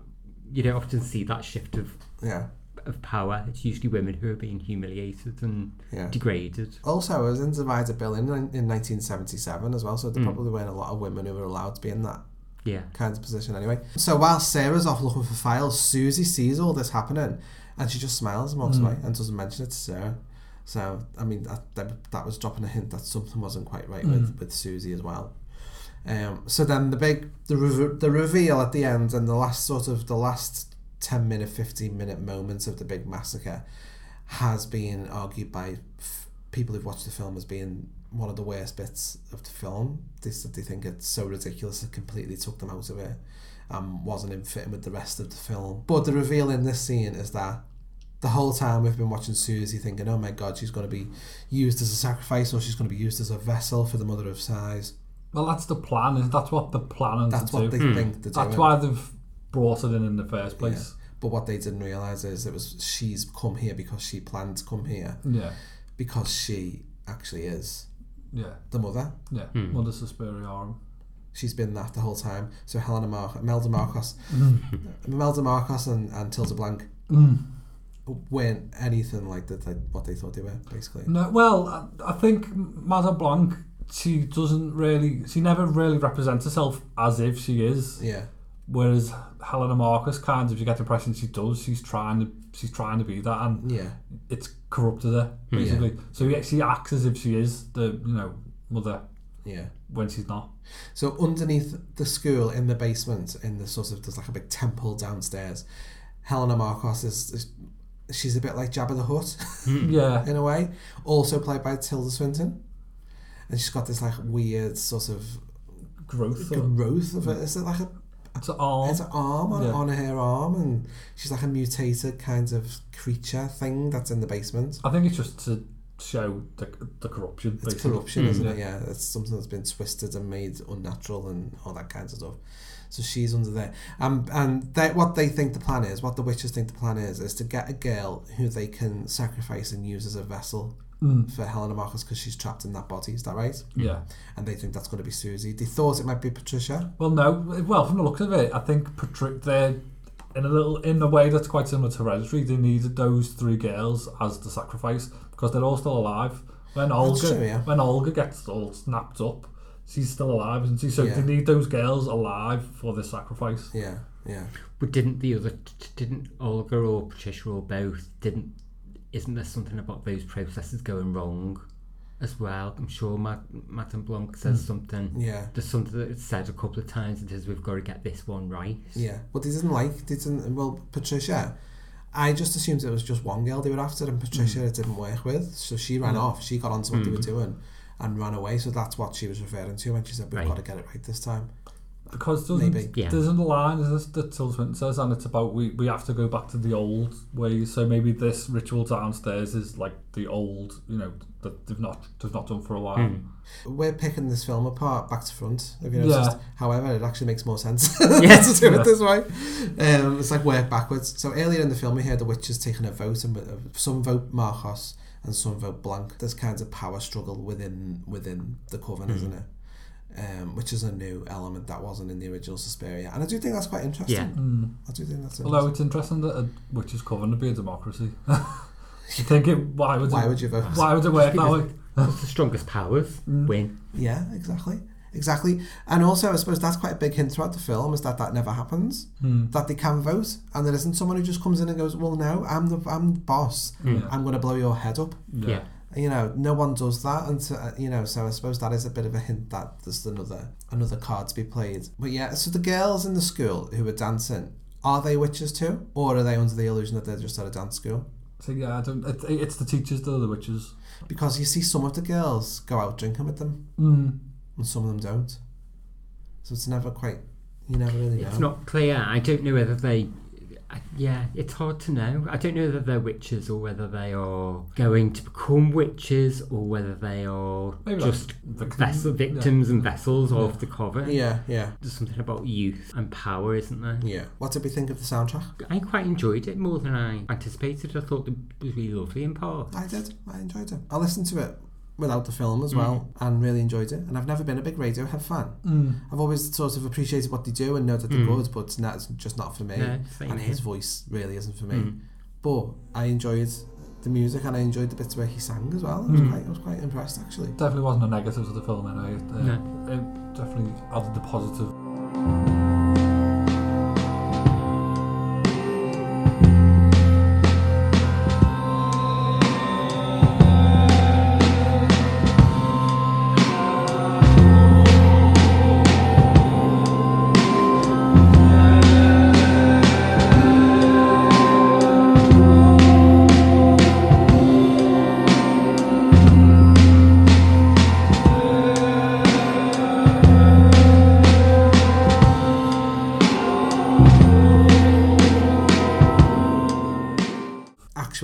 You don't often see that shift of Yeah. Of power. It's usually women who are being humiliated and Yeah. degraded. Also, I was in Divided Berlin, in 1977 as well, so there Mm. probably weren't a lot of women who were allowed to be in that Yeah. kind of position anyway. So while Sarah's off looking for files, Susie sees all this happening and she just smiles and walks Mm. away and doesn't mention it to Sarah. So, I mean, that, that, that was dropping a hint that something wasn't quite right with, Mm. with Susie as well. Um, so then the big the re- the reveal at the end and the last sort of the last 10 minute 15 minute moments of the big massacre has been argued by f- people who've watched the film as being one of the worst bits of the film they said they think it's so ridiculous it completely took them out of it and wasn't in fitting with the rest of the film but the reveal in this scene is that the whole time we've been watching Susie thinking oh my god she's going to be used as a sacrifice or she's going to be used as a vessel for the mother of Sighs. Well, that's the plan. Is that's what the plan planning That's to what do. they hmm. think they're That's doing. why they've brought it in in the first place. Yeah. But what they didn't realise is it was she's come here because she planned to come here. Yeah. Because she actually is Yeah. the mother. Yeah. Hmm. Mother Suspiriorum. She's been that the whole time. So Helena Mar- Melda Marcos, Mm. Melda Marcos and, and Tilda Blanc Mm. weren't anything like that. Like what they thought they were, basically. No, well, I, I think Madame Blanc, she doesn't really, she never really represents herself as if she is. Yeah. Whereas Helena Markos, kind of, you get the impression she does. She's trying to, she's trying to be that, and Yeah. it's corrupted her basically. So yeah, she acts as if she is the, you know, mother. Yeah. When she's not. So underneath the school in the basement, in the sort of there's like a big temple downstairs. Helena Markos is, is she's a bit like Jabba the Hutt, hmm. Yeah. in a way. Also played by Tilda Swinton, and she's got this like weird sort of growth. Or, growth of it. Is it like a it's an arm. it's an arm on, Yeah. on her arm, and she's like a mutated kind of creature thing that's in the basement. I think it's just to show the, the corruption. It's basically. corruption, isn't Yeah. it? Yeah, it's something that's been twisted and made unnatural and all that kinds of stuff. So she's under there, um, and they, what they think the plan is, what the witches think the plan is, is to get a girl who they can sacrifice and use as a vessel Mm. for Helena Markos because she's trapped in that body. Is that right? Yeah. And they think that's going to be Susie. They thought it might be Patricia. Well, no. Well, from the looks of it, I think Patrick, they're in a little in a way that's quite similar to Hereditary. They needed those three girls as the sacrifice because they're all still alive. When Olga, true, yeah. when Olga gets all snapped up, she's still alive, isn't she? So Yeah. they need those girls alive for the sacrifice. Yeah, yeah. But didn't the other, didn't Olga or Patricia or both, didn't, isn't there something about those processes going wrong as well? I'm sure Mad, Madame Blanc says Mm. something. Yeah. There's something that's said a couple of times that is we've got to get this one right. Yeah, but they didn't like. They didn't. Well, Patricia, I just assumed it was just one girl they were after, and Patricia it didn't work with. So she ran Mm. off. She got onto what they were Mm. doing, and ran away. So that's what she was referring to when she said, "We've Right. got to get it right this time." Because doesn't, Maybe. Yeah. there's a line is this, that Tilda Swinton says, and it's about we, we have to go back to the old ways. So maybe this ritual downstairs is like the old, you know, that they've not they've not done for a while. Mm. We're picking this film apart back to front. Have you Yeah. However, it actually makes more sense Yes. to do Yeah. it this way. Um, it's like work backwards. So earlier in the film, we hear the witches taking a vote, and uh, some vote Markos and some vote Blanc. There's kinds of power struggle within within the coven, isn't it? Um, which is a new element that wasn't in the original Suspiria, and I do think that's quite interesting. Yeah. Mm. I do think that's Although it's interesting that a is coven would be a democracy. you think it? Why would Why it, would you vote? Why would it work that way? The strongest powers Mm. win. Yeah, exactly. Exactly. And also, I suppose that's quite a big hint throughout the film is that that never happens. Hmm. That they can vote, and there isn't someone who just comes in and goes, "Well, no, I'm the I'm the boss. Yeah. I'm going to blow your head up." Yeah. You know, no one does that, and so, uh, you know, so I suppose that is a bit of a hint that there's another another card to be played. But yeah, so the girls in the school who are dancing, are they witches too, or are they under the illusion that they're just at a dance school? So yeah, I don't. It, it's the teachers that are the witches. Because you see some of the girls go out drinking with them, Mm. and some of them don't. So it's never quite. You never really know. It's not clear. I don't know whether they. I- Yeah, it's hard to know. I don't know whether they're witches or whether they are going to become witches or whether they are Maybe like just victims, vessel, yeah. Mm-hmm. victims and vessels Yeah. of the coven. Yeah, yeah. There's something about youth and power, isn't there? Yeah. What did we think of the soundtrack? I quite enjoyed it more than I anticipated. I thought it was really lovely in parts. I did. I enjoyed it. I listened to it without the film as Mm. well and really enjoyed it. And I've never been a big Radiohead fan. Mm. I've always sort of appreciated what they do and know that they're Mm. good, but it's, not, it's just not for me. No, and his voice really isn't for me. Mm. But I enjoyed the music and I enjoyed the bits where he sang as well. I was, Mm. quite, I was quite impressed actually. Definitely wasn't a negative to the film anyway. It, uh, No. it definitely added the positive.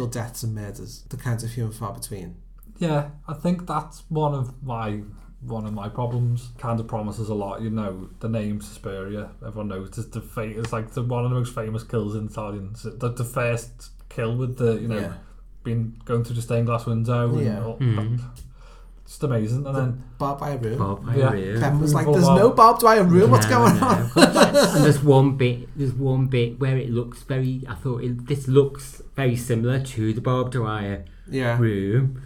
Actual deaths and murders, the kinds of few and far between. Yeah, I think that's one of my one of my problems. Kind of promises a lot, you know. The name Suspiria, everyone knows it's the fa- it's like the one of the most famous kills in Italian. The, the first kill with the you know Yeah. being going through the stained glass window. and Yeah. all- Mm. Just amazing, and then Barbed wire room. Bob, I Yeah. really- Ben was like, "There's no barbed wire room. What's No, going no. on?" and there's one bit. There's one bit where it looks very. I thought it, this looks very similar to the barbed wire Yeah. room,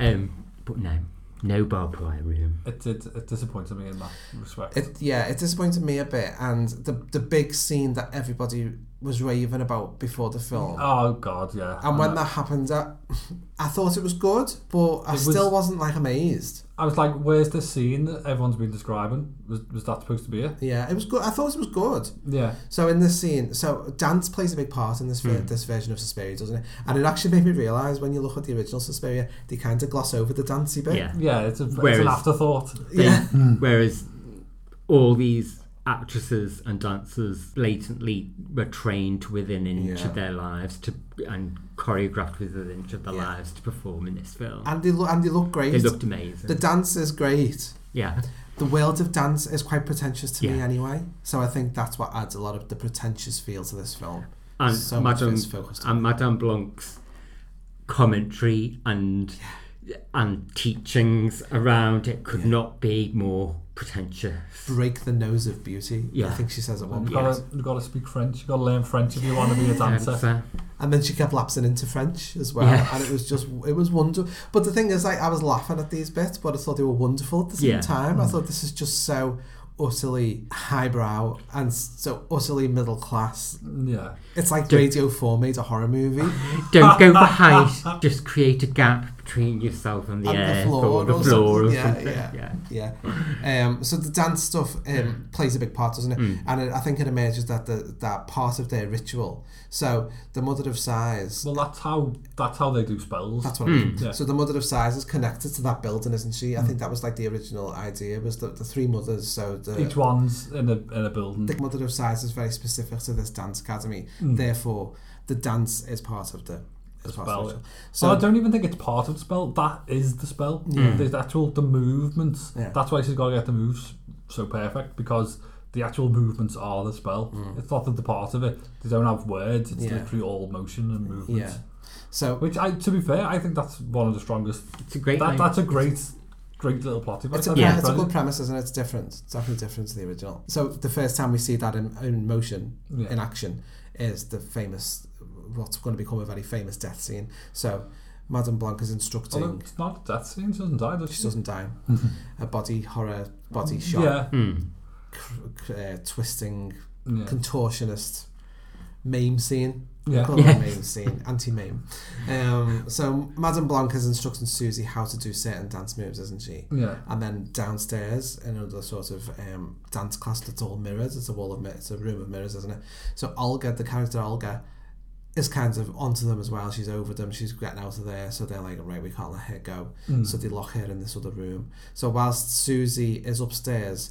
um, but no, no barbed wire room. it it, it disappointed me in that respect. It, yeah, it disappointed me a bit, and the the big scene that everybody was raving about before the film. oh God, yeah. And when that happened, I, I thought it was good, but I It was- still wasn't like amazed. I was like, "Where's the scene that everyone's been describing? Was was that supposed to be it?" Yeah, it was good. I thought it was good. Yeah. So in this scene, so dance plays a big part in this ver- Hmm. this version of Suspiria, doesn't it? And it actually made me realise when you look at the original Suspiria, they kind of gloss over the dancey bit. Yeah. Yeah, it's, a, it's Whereas- an afterthought. They- Yeah. Whereas all these actresses and dancers blatantly were trained within an inch Yeah. of their lives to and choreographed within an inch of their Yeah. lives to perform in this film. And they look and they look great. They looked amazing. The dance is great. yeah. The world of dance is quite pretentious to me anyway. So I think that's what adds a lot of the pretentious feel to this film. and so Madame is focused on and Madame Blanc's commentary and and teachings around it could not be more pretentious. break the nose of beauty. Yeah. I think she says at one You've point. got to, you've got to speak French. You've got to learn French if you want to be a dancer. Dancer. And then she kept lapsing into French as well, Yes. and it was just it was wonderful. But the thing is, like, I was laughing at these bits, but I thought they were wonderful at the same Yeah. time. I mm. thought this is just so utterly highbrow and so utterly middle class. Yeah. It's like Don't- Radio Four made a horror movie. Don't go for height. Just create a gap between yourself and the on air the floor, or the or floor or something. something. Yeah, Yeah. yeah, yeah. Um, so the dance stuff um, plays a big part, doesn't it? Mm. And it, I think it emerges that the that part of their ritual. So the Mother of Sighs. Well, that's how that's how they do spells. That's what I mean. Mm. Yeah. So the Mother of Sighs is connected to that building, isn't she? I Mm. think that was like the original idea was the, the three mothers. So the Each one's in a in a building. the Mother of Sighs is very specific to this dance academy. Mm. Therefore, the dance is part of the. Is part spell. the. So well, I don't even think it's part of the spell. That is the spell. Yeah. The actual the movements. Yeah. That's why she's got to get the moves so perfect because the actual movements are the spell. It's not that the part of it. They don't have words. It's Mm. Yeah. literally all motion and movements. Yeah. So Which I, to be fair, I think that's one of the strongest. It's a great That, that's a great, great little plot device. It's a, I pre- think it's a good premise, isn't it? It's different. It's definitely different to the original. So the first time we see that in, in motion, Yeah. in action, is the famous, what's going to become a very famous death scene. So Madame Blanc is instructing. Although it's not a death scene, she doesn't die, does she? She doesn't die. a body horror, body shot, Yeah. Hmm. cr- uh, twisting, Yeah. contortionist meme scene. Yeah. Call it Yeah. a meme scene, anti-meme. Um, so Madame Blanc is instructing Susie how to do certain dance moves, isn't she? Yeah. And then downstairs, in another sort of um, dance class that's all mirrors. It's a wall of mirrors. It's a room of mirrors, isn't it? So Olga, the character Olga, is kind of onto them as well. She's over them. She's getting out of there. So they're like, right, we can't let her go. Mm. So they lock her in this other room. So whilst Susie is upstairs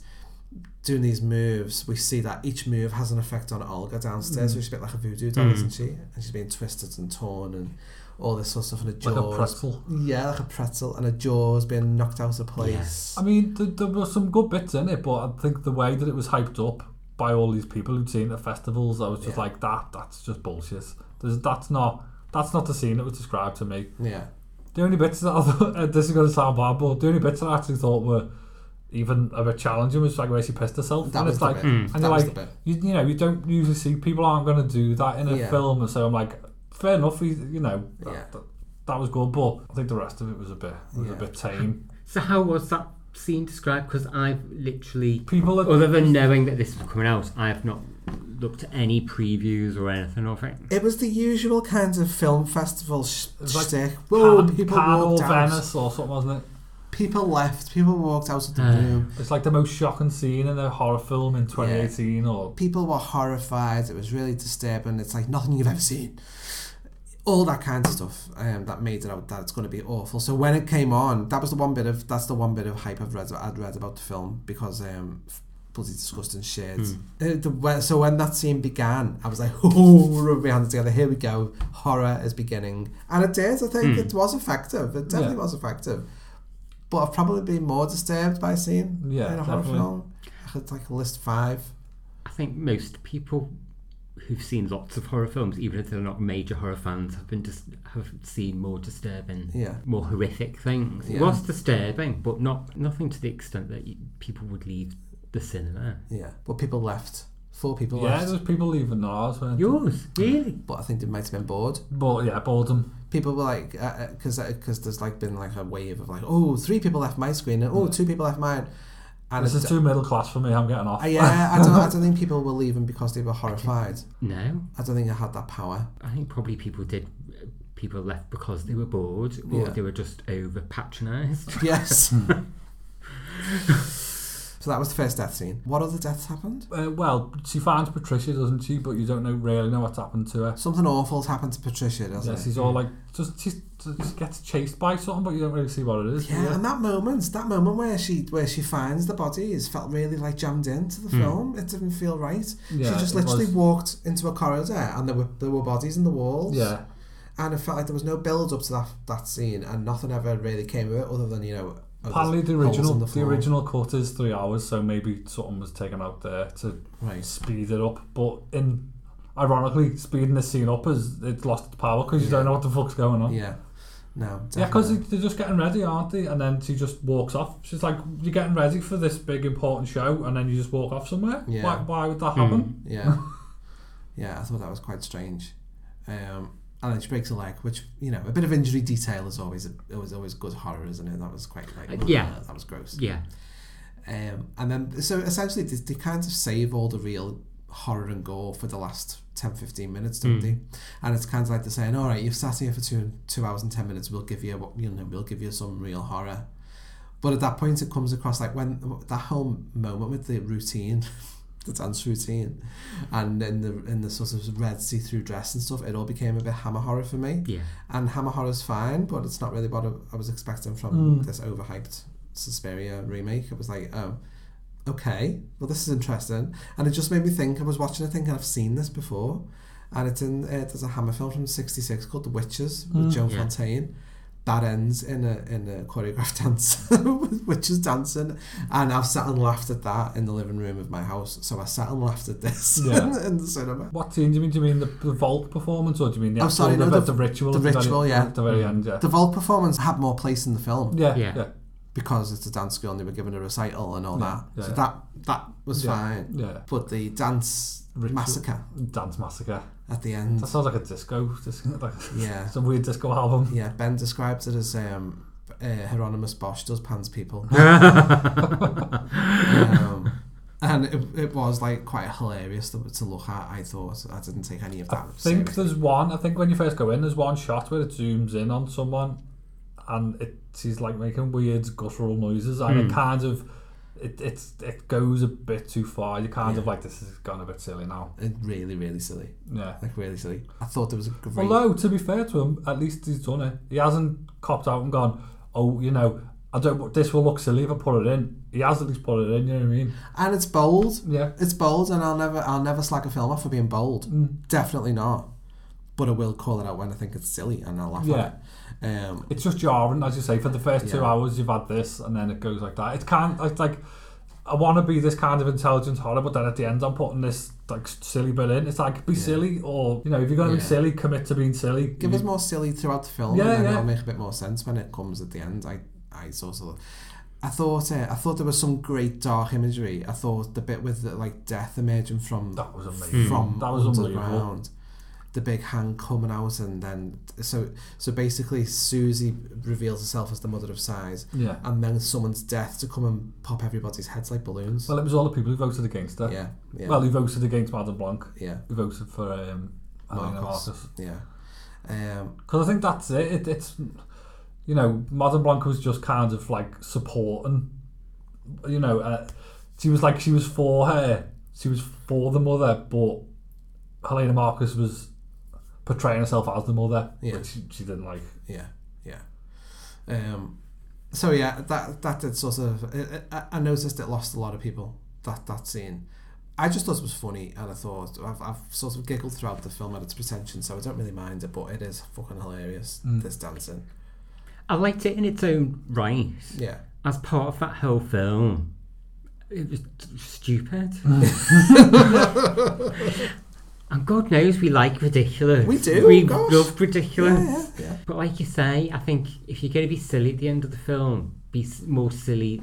doing these moves, we see that each move has an effect on Olga downstairs. Mm. So she's a bit like a voodoo doll, Mm. isn't she? And she's being twisted and torn and all this sort of stuff. And her Like a pretzel. yeah, like a pretzel, and her jaw's being knocked out of place. I mean, th- there were some good bits in it, but I think the way that it was hyped up by all these people who'd seen it at festivals, I was just Yeah. like, that, that's just bullshit. There's, that's not, that's not the scene that was described to me. Yeah. The only bits that I thought, uh, this is going to sound bad, but the only bits that I actually thought were even a bit challenging was like where she pissed herself. That and was it's the like, bit. and That you're was like, the bit. You, you know, you don't usually see people aren't going to do that in a Yeah. film, and so I'm like, fair enough, he, you know, that, Yeah. that, that was good, but I think the rest of it was a bit, was Yeah. a bit tame. So how was that scene described? Because I've literally, People that- other than knowing that this was coming out, I have not looked at any previews or anything of it. It was the usual kinds of film festival sh- like shtick. Whoa, Pan- people Pan walked out. Venice or something, wasn't it? People left. People walked out of the Uh. room. It's like the most shocking scene in a horror film in 2018 or People were horrified. It was really disturbing. It's like nothing you've ever seen. All that kind of stuff um, that made it out that it's going to be awful. So when it came on, that was the one bit of that's the one bit of hype I've read I'd read about the film because um, bloody disgusting shit. The, when- so when that scene began, I was like, oh, rub my hands together. Here we go. Horror is beginning, and it did. I think Hmm. it was effective. It definitely Yeah. was effective. But I've probably been more disturbed by seeing Yeah, in a horror definitely. film. I had like a list five. I think most people who've seen lots of horror films, even if they're not major horror fans, have been just have seen more disturbing, Yeah. more horrific things. It was disturbing, but not nothing to the extent that you, people would leave the cinema. Yeah, but people left. Four people left. yeah, left. there's people leaving ours. weren't there? Yours, really? But I think they might have been bored. But yeah, boredom. People were like, uh, uh, because because uh, there's like been like a wave of like, oh, three people left my screen, and oh, two people left mine. And This it- is too middle class for me. I'm getting off. Uh, yeah, I don't. I don't think people were leaving because they were horrified. No, I don't think it had that power. I think probably people did. People left because they were bored, or Yeah. they were just over patronised. Yes. so that was the first death scene. What other deaths happened? Uh, well, she finds Patricia, doesn't she? But you don't know really know what's happened to her. Something awful's happened to Patricia, doesn't Yeah, it? she's all like, just she just gets chased by something, but you don't really see what it is. do Yeah, and that moment, that moment where she where she finds the bodies felt really like jammed into the Hmm. film. It didn't feel right. Yeah, she just literally was. walked into a corridor and there were there were bodies in the walls. Yeah. And it felt like there was no build up to that that scene and nothing ever really came of it other than, you know, Apparently, the original in the, original cut is three hours, so maybe something was taken out there to Right. speed it up. But in ironically, speeding the scene up is it's lost its power because you don't know what the fuck's going on. Yeah. No, Yeah, because they're just getting ready, aren't they? And then she just walks off. She's like, "You're getting ready for this big important show, and then you just walk off somewhere. Yeah. Why? Why would that happen? Yeah. yeah, I thought that was quite strange. Um, and then she breaks a leg, which you know, a bit of injury detail is always a, it was always good horror, isn't it? That was quite like Uh, yeah. that was gross. Yeah. Um, and then so essentially they, they kind of save all the real horror and gore for the last 10 15 minutes don't Mm. they and it's kind of like they're saying all right you've sat here for two two hours and 10 minutes we'll give you what you know we'll give you some real horror but at that point it comes across like when that whole moment with the routine the dance routine and in the in the sort of red see-through dress and stuff it all became a bit hammer horror for me Yeah. and hammer horror's fine but it's not really what I, I was expecting from Mm. this overhyped Suspiria remake it was like oh okay well this is interesting and it just made me think I was watching it thinking I've seen this before and it's in uh, there's a Hammer film from 66 called The Witches with Mm. Joan Yeah. Fontaine that ends in a in a choreographed dance which is dancing and I've sat and laughed at that in the living room of my house so I sat and laughed at this Yeah. in the cinema What scene do you mean? Do you mean the, the Volk performance, or do you mean the Oh, actual- sorry, the, no, the, the- ritual? the at very- ritual, yeah. At the very end, yeah. the Volk performance had more place in the film yeah, Yeah. yeah. because it's a dance school and they were given a recital and all Yeah, that. yeah, so yeah. that that was Yeah, fine. yeah. But the dance Ritual- massacre Dance Massacre. at the end. That sounds like a disco. Just like Yeah. some weird disco album. Yeah, Ben describes it as um, uh, Hieronymus Bosch does Pan's People. um, and it, it was like quite hilarious to, to look at. I thought I didn't take any of that. I think there's one. I think when you first go in, there's one shot where it zooms in on someone, and it she's like making weird guttural noises, and Hmm. it kind of it it's it goes a bit too far. You kind of like this has gone a bit silly now. It really, really silly. Yeah. Like really silly. I thought there was a great. Although to be fair to him, at least he's done it. He hasn't copped out and gone, oh, you know, I don't. This will look silly if I put it in. He has at least put it in. You know what I mean? and it's bold. Yeah. It's bold, and I'll never, I'll never slag a film off for being bold. Mm. Definitely not. But I will call it out when I think it's silly, and I'll laugh Yeah. at it. Um, It's just jarring, as you say. For the first two hours, you've had this, and then it goes like that. It can't. It's like I want to be this kind of intelligent horror, but then at the end, I'm putting this like silly bit in. It's like be silly, or you know, if you're going to Yeah. be silly, commit to being silly. give us more silly throughout the film, Yeah, and then yeah. it'll make a bit more sense when it comes at the end. I, I sort of, I thought, uh, I thought there was some great dark imagery. I thought the bit with the, like death emerging from That was amazing. from That was unbelievable. The big hand coming out, and then so so basically, Susie reveals herself as the mother of Sighs, Yeah. and then someone's death to come and pop everybody's heads like balloons. Well, it was all the people who voted against her. Yeah, yeah. Well, who voted against Madame Blanc. Yeah. Who voted for um, Markos. Markos. Yeah. Um, Because I think that's it. it. It's you know, Madame Blanc was just kind of like supporting. You know, uh, she was like she was for her. She was for the mother, but Helena Markos was portraying herself as the mother, Yeah. which she, she didn't like. Yeah, yeah. Um, so yeah, that that did sort of. I, I- I noticed it lost a lot of people. That that scene. I just thought it was funny, and I thought I've, I've sort of giggled throughout the film at its pretension, so I don't really mind it. But it is fucking hilarious. Mm. This dancing. I liked it in its own right. Yeah. As part of that whole film, it was stupid. and God knows we like ridiculous. We do, We gosh. love ridiculous. Yeah, yeah, yeah. But like you say, I think if you're going to be silly at the end of the film, be more silly,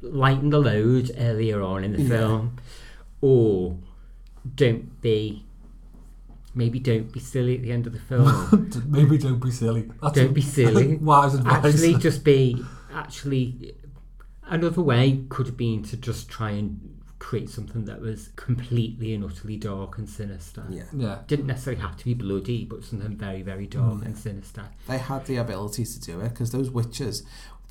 lighten the load earlier on in the film, or don't be. Maybe don't be silly at the end of the film. Maybe don't be silly. That's don't be silly. Wise advice. Actually, just be. Actually, another way could have been to just try and create something that was completely and utterly dark and sinister. Yeah. Yeah. Didn't necessarily have to be bloody, but something very, very dark and sinister. They had the ability to do it because those witches.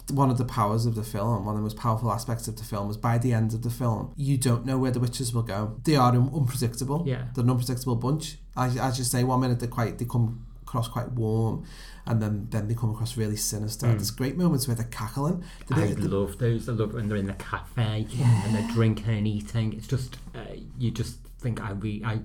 One of the powers of the film, one of the most powerful aspects of the film, was by the end of the film, you don't know where the witches will go. They are un- unpredictable. Yeah. they're an unpredictable bunch. As, as you say, one minute they're quite, they come across quite warm, and then then they come across really sinister. Mm. There's great moments where they're cackling. The I the- love those. I love when they're in the cafe Yeah. and they're drinking and eating. It's just uh, you just think I re- I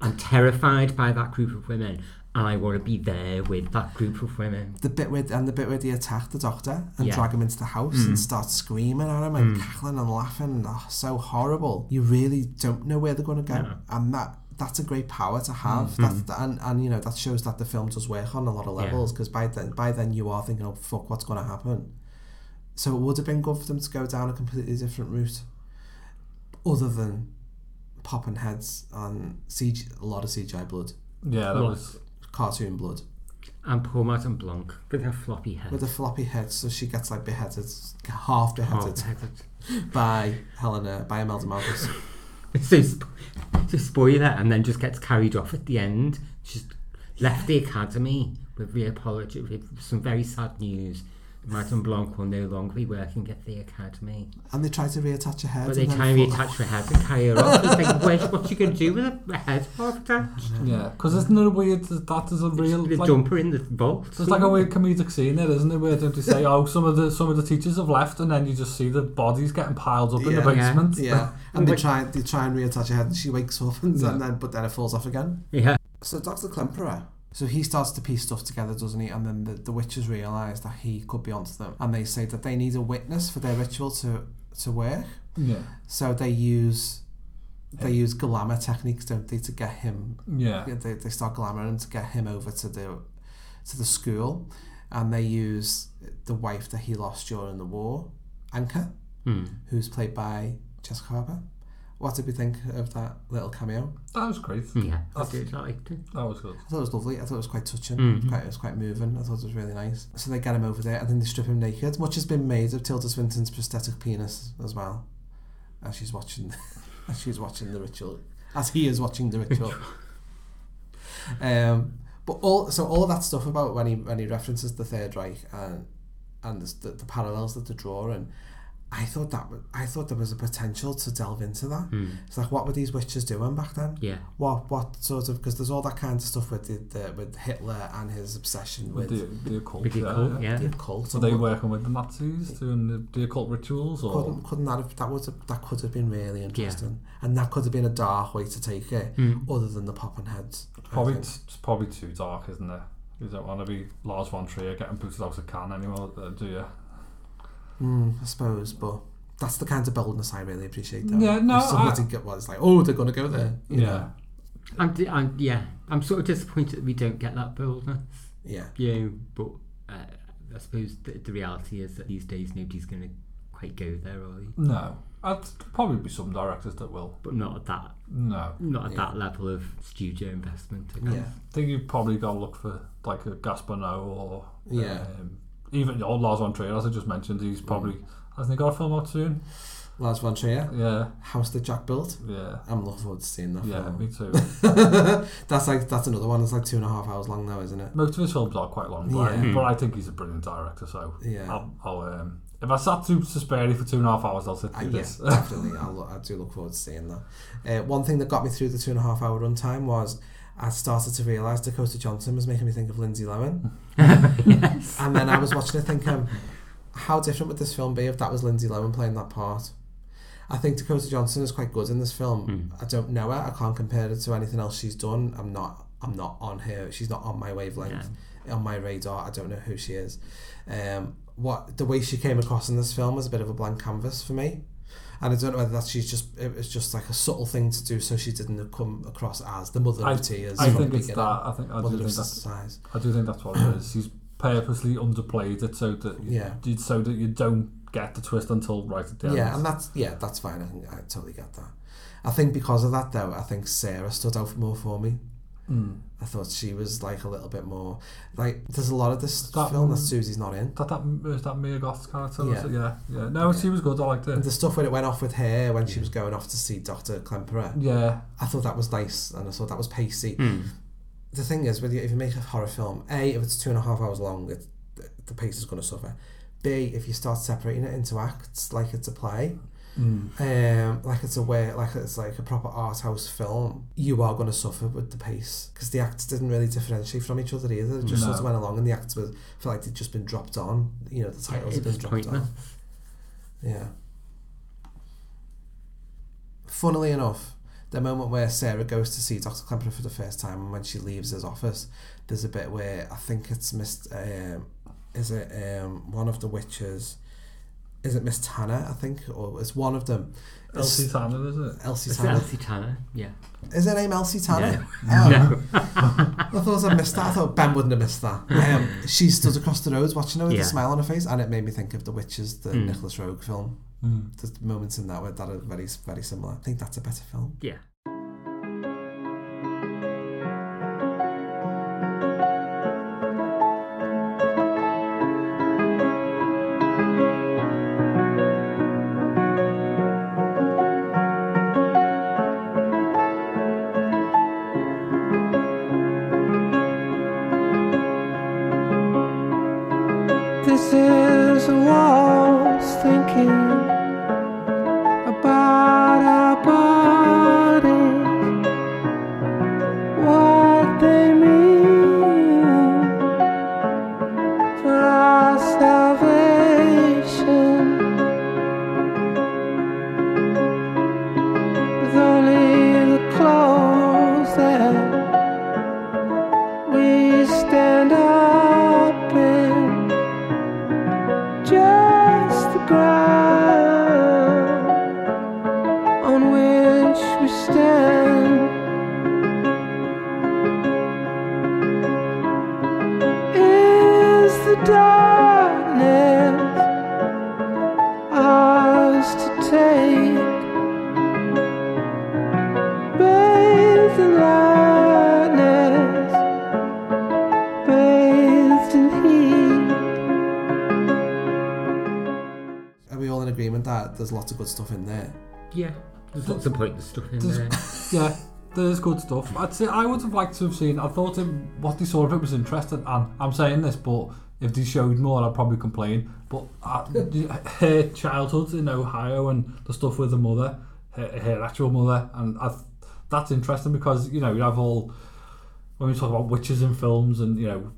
I'm terrified by that group of women, and I want to be there with that group of women. the bit where and the bit where they attack the doctor and Yeah. drag him into the house Mm. and start screaming at him and Mm. cackling and laughing and oh, so horrible. You really don't know where they're going to go, No. and that that's a great power to have. Mhm. That and and you know that shows that the film does work on a lot of levels because by then by then you are thinking, oh fuck, what's going to happen? So it would have been good for them to go down a completely different route, other than popping heads and CG, a lot of CGI blood. Yeah, that What? was cartoon blood. And poor Madame Blanc with her floppy head. with a floppy head, so she gets like beheaded, half beheaded, Half-beheaded. by Helena, by Imelda Marcos. so, sp- so spoiler, and then just gets carried off at the end. She's left the academy with the apology, with some very sad news. Madame Blanc will no longer be working at the academy. and they try to reattach her head. But they and then try and reattach her head and carry her off. It's like, where's, what you going to do with a head half attached? yeah. Because isn't it a weird that is a real The like, dumper in the vault. There's like a weird comedic scene there, isn't it? Where don't you say, oh, some of the some of the teachers have left, and then you just see the bodies getting piled up in the Yeah. basement. Yeah, and they try they try and reattach her head, and she wakes up, and, Yeah. and then but then it falls off again. Yeah. So Doctor Klemperer, so he starts to piece stuff together, doesn't he? And then the, the witches realise that he could be onto them, and they say that they need a witness for their ritual to to work. Yeah. So they use they use glamour techniques, don't they, to get him? Yeah. They, they start glamouring him to get him over to the to the school, and they use the wife that he lost during the war, Anka, Hmm. who's played by Jessica Harper. What did we think of that little cameo? That was great. Yeah, I did. I liked it. That was good. I thought it was lovely. I thought it was quite touching. Mhm. Quite, it was quite moving. I thought it was really nice. So they get him over there and then they strip him naked. Much has been made of Tilda Swinton's prosthetic penis as well. As she's watching, as she's watching the ritual, as he is watching the ritual. um, but all so all of that stuff about when he when he references the Third Reich and and the, the, the parallels that they draw and I thought that was, I thought there was a potential to delve into that. Hmm. It's like what were these witches doing back then? Yeah. What what sort of because there's all that kind of stuff with the, the with Hitler and his obsession with, With the, the occult. With the occult, yeah. the occult. So they working with the Nazis doing the, the occult rituals, or couldn't couldn't that have, that was that could have been really interesting, and that could have been a dark way to take it, Mm. other than the popping heads. Probably think. it's probably too dark, isn't it? You don't want to be Lars von Trier getting booted out of Cannes anymore, uh, do you? Mm, I suppose, but that's the kind of boldness I really appreciate. Though. Yeah, no, If somebody I- get what it's like, oh, they're gonna go there. You Yeah. know? I'm, di- I'm yeah. I'm sort of disappointed that we don't get that boldness. Yeah. You know, but uh, I suppose the, the reality is that these days nobody's going to quite go there, are they? No, I'd probably be some directors that will, But not at that. No. Not at Yeah. that level of studio investment. I guess. I think you've probably got to look for like a Gaspar Noé or Yeah. um, even old Lars von Trier, as I just mentioned. He's probably hasn't he got a film out soon? Lars von Trier. Yeah. House that Jack built. Yeah. I'm looking forward to seeing that. Yeah, film. me too. that's like that's another one. It's like two and a half hours long now, isn't it? Most of his films are quite long, but, I, Yeah. but I think he's a brilliant director. So Yeah. I'll, I'll um, if I sat through Suspiria for two and a half hours, I'll sit Uh, through yeah, this. definitely. I'll, look- I do look forward to seeing that. Uh, one thing that got me through the two and a half hour runtime was I started to realise Dakota Johnson was making me think of Lindsay Lohan. Yes. And then I was watching it thinking, how different would this film be if that was Lindsay Lohan playing that part? I think Dakota Johnson is quite good in this film. I don't know her. I can't compare it to anything else she's done. I'm not. I'm not on her. She's not on my wavelength, on my radar. I don't know who she is. Um, what the way she came across in this film was a bit of a blank canvas for me. And I don't know whether that's she's just it was just like a subtle thing to do so she didn't come across as the mother I, of tears. I think it's that. I think I do think that's. sighs. I do think that's what it is. He's purposely underplayed it so that Yeah. you, so that you don't get the twist until right at the end. Yeah, and that's yeah, that's fine. I, think, I totally get that. I think because of that though, I think Sarah stood out more for me. Mm. I thought she was like a little bit more like. There's a lot of this That- film that Susie's not in. That that is that Mia Goth's character. was Yeah. it? yeah, yeah. No, she was good. I liked And it. the stuff when it went off with her when she was going off to see Doctor Klemperer. Yeah. I thought that was nice, and I thought that was pacey. Hmm. The thing is, with you, if you make a horror film, a if it's two and a half hours long, it, the, the pace is going to suffer. B if you start separating it into acts like it's a play, Mm. um, like it's a way, like it's like a proper art house film, you are going to suffer with the pace because the acts didn't really differentiate from each other either. It just No. sort of went along, and the acts were felt like they'd just been dropped on. You know, the titles it had been dropped on. Yeah. Funnily enough, the moment where Sarah goes to see Dr. Klemperer for the first time and when she leaves his office, there's a bit where I think it's Miss, um, is it um, one of the witches? Is it Miss Tanner? I think, or it's one of them. Elsie Tanner, is it? Elsie Is Tanner. Elsie Tanner? Yeah. Is her name Elsie Tanner? No. Oh. No. I thought I missed that. I thought Ben wouldn't have missed that. Um, she stood across the road watching her with Yeah. a smile on her face, and it made me think of The Witches, the Mm. Nicolas Roeg film. Mm. There's moments in that where that are very, very similar. I think that's a better film. Yeah. There's lots of good stuff in there. Yeah, there's lots of pointless stuff in there. yeah, there's good stuff. I'd say I would have liked to have seen. I thought it, what they saw of it was interesting, and I'm saying this, but if they showed more, I'd probably complain. But uh, her childhood in Ohio and the stuff with the mother, her, her actual mother, and I, that's interesting because you know you have all when we talk about witches in films and you know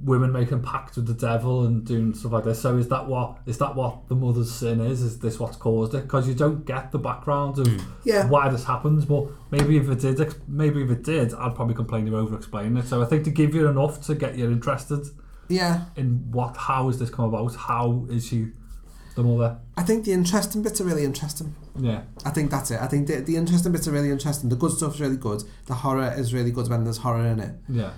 women making pacts with the devil and doing stuff like this. So is that what is that what the mother's sin is? Is this what's caused it? Because you don't get the background of hmm. Yeah. why this happens. But maybe if it did, maybe if it did, I'd probably complain you're over explaining it. So I think to give you enough to get you interested Yeah. in what how has this come about? How is she the mother? I think the interesting bits are really interesting. Yeah. I think that's it. I think the, the interesting bits are really interesting. The good stuff's really good. The horror is really good when there's horror in it. Yeah.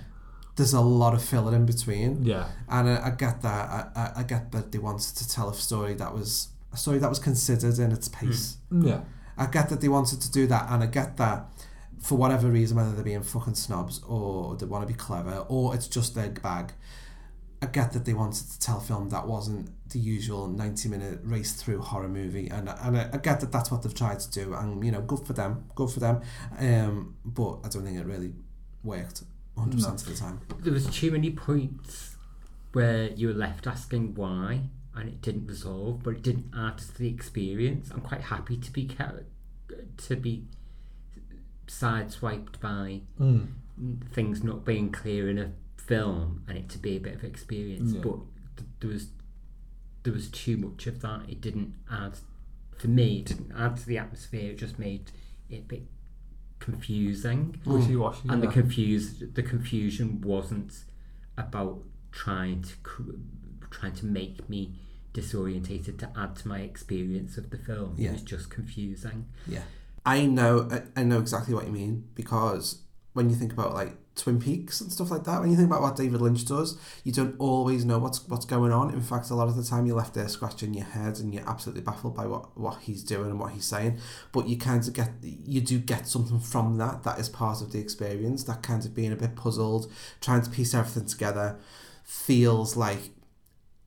There's a lot of filler in between. Yeah. And I, I get that. I, I, I get that they wanted to tell a story that was a story that was considered in its pace. Yeah. I get that they wanted to do that, and I get that for whatever reason, whether they're being fucking snobs or they want to be clever or it's just their bag. I get that they wanted to tell a film that wasn't the usual 90 minute race through horror movie and, and I, I get that that's what they've tried to do and you know good for them good for them um, but I don't think it really worked 100% No. of the time There was too many points where you were left asking why, and it didn't resolve, but it didn't add to the experience. I'm quite happy to be to be sideswiped by Mm. things not being clear in a film, and it to be a bit of experience. Yeah. But th- there was there was too much of that. It didn't add for me. It didn't add to the atmosphere. It just made it a bit confusing. Hmm. Wishy-washy, And the confused the confusion wasn't about trying to cr- trying to make me disorientated to add to my experience of the film. Yeah. It was just confusing. Yeah. I know I, I know exactly what you mean because when you think about like Twin Peaks and stuff like that, when you think about what David Lynch does, you don't always know what's what's going on. In fact, a lot of the time you're left there scratching your head and you're absolutely baffled by what, what he's doing and what he's saying. But you kind of get you do get something from that that is part of the experience. That kind of being a bit puzzled, trying to piece everything together, feels like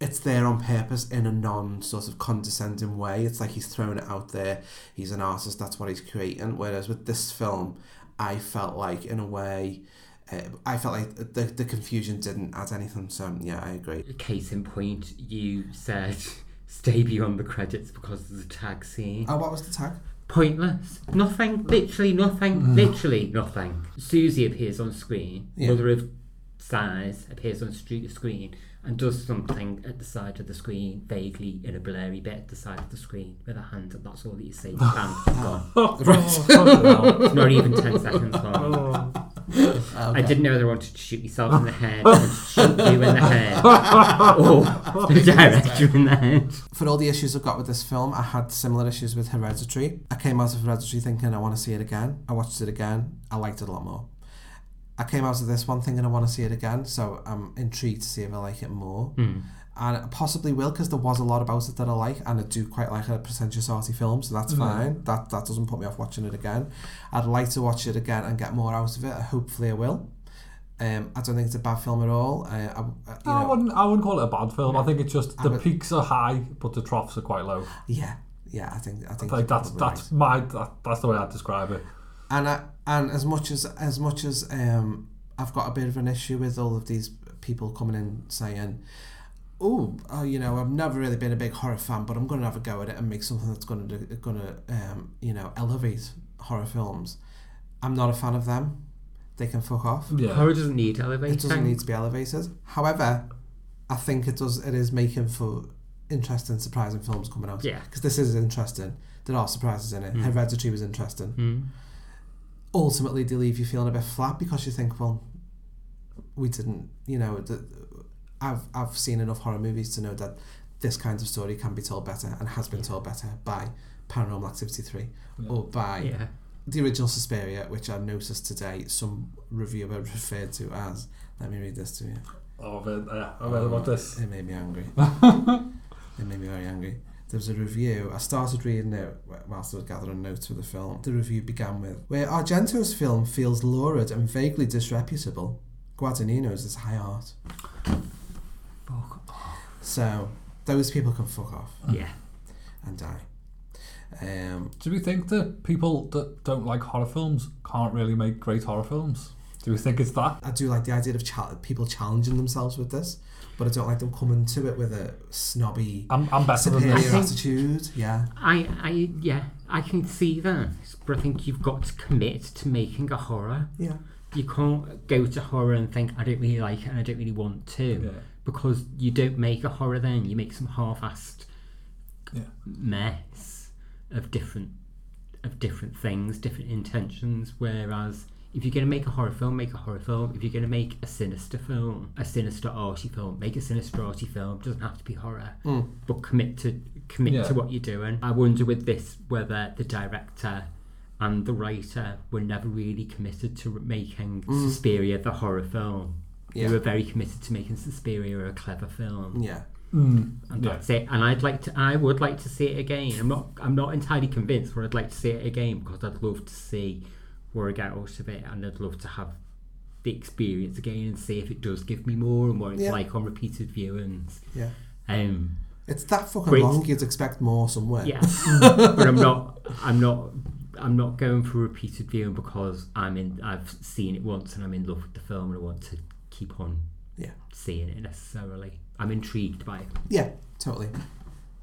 it's there on purpose in a non sort of condescending way. It's like he's throwing it out there. He's an artist. That's what he's creating. Whereas with this film, I felt like in a way, uh, I felt like the the confusion didn't add anything. So yeah, I agree. Case in point, you said stay beyond the credits because of the tag scene. Oh, what was the tag? Pointless. Nothing. Literally nothing. Mm. Literally nothing. Susie appears on screen. Yeah. Mother of Sighs appears on street screen and does something at the side of the screen, vaguely in a blurry bit at the side of the screen with a hand, and that's all that you see. Bam, gone. Oh, right. Not even 10 seconds long. I Okay. didn't know whether I wanted to shoot myself in the head, or to shoot you in the head, or the director in the head. For all the issues I've got with this film, I had similar issues with Hereditary. I came out of Hereditary thinking I want to see it again. I watched it again. I liked it a lot more. I came out of this one thinking I want to see it again, so I'm intrigued to see if I like it more. Mm. And I possibly will because there was a lot about it that I like, and I do quite like a pretentious arty film, so that's Mm. fine. That that doesn't put me off watching it again. I'd like to watch it again and get more out of it. Hopefully, I will. Um, I don't think it's a bad film at all. Uh, I, I, you No, I wouldn't. I wouldn't call it a bad film. I think it's just the would- peaks are high, but the troughs are quite low. yeah, yeah. I think I think Like that's that's my that, that's the way I'd describe it. and I, and as much as as much as um I've got a bit of an issue with all of these people coming in saying, "Oh, oh you know, I've never really been a big horror fan, but I'm going to have a go at it and make something that's going to going to um you know elevate horror films." I'm not a fan of them. They can fuck off. Yeah. Horror doesn't need elevating. It doesn't need to be elevated. However, I think it does. It is making for interesting, surprising films coming out. Yeah. because this is interesting. There are surprises in it. Mm. Hereditary was interesting. Mm. ultimately do leave you feeling a bit flat because you think, well, we didn't, you know, the, I've, I've seen enough horror movies to know that this kind of story can be told better and has been yeah. told better by Paranormal Activity 3 yeah. or by yeah. the original Suspiria, which I noticed today some reviewer referred to as, let me read this to you. Oh, but, yeah, I read about this. It made me angry. it made me very angry. There was a review. I started reading it whilst I was gathering notes for the film. The review began with, "Where Argento's film feels lurid and vaguely disreputable, Guadagnino's is high art." Fuck off. So those people can fuck off. Yeah. and die. Um, Do we think that people that don't like horror films can't really make great horror films? Do we think it's that? I do like the idea of cha- people challenging themselves with this, but I don't like them coming to it with a snobby, I'm, I'm better than superior this. attitude. Yeah, I, I, yeah, I can see that, but I think you've got to commit to making a horror. Yeah. You can't go to horror and think I don't really like it and I don't really want to, Yeah. because you don't make a horror. Then you make some half-assed Yeah. mess of different of different things, different intentions. Whereas if you're going to make a horror film, make a horror film. If you're going to make a sinister film, a sinister arty film, make a sinister arty film. It doesn't have to be horror, Mm. but commit to commit Yeah. to what you're doing. I wonder with this whether the director and the writer were never really committed to making Mm. Suspiria the horror film. Yeah. They were very committed to making Suspiria a clever film. yeah. Mm, And yeah. that's it. And I'd like to. I would like to see it again. I'm not. I'm not entirely convinced, but I'd like to see it again because I'd love to see where I get out of it, and I'd love to have the experience again and see if it does give me more and what it's Yeah. like on repeated viewings. Yeah. Um. It's that fucking long. You'd expect more somewhere. Yeah. but I'm not. I'm not. I'm not going for repeated viewing because I'm in. I've seen it once and I'm in love with the film and I want to keep on. Yeah. Seeing it necessarily. I'm intrigued by it. Yeah, totally,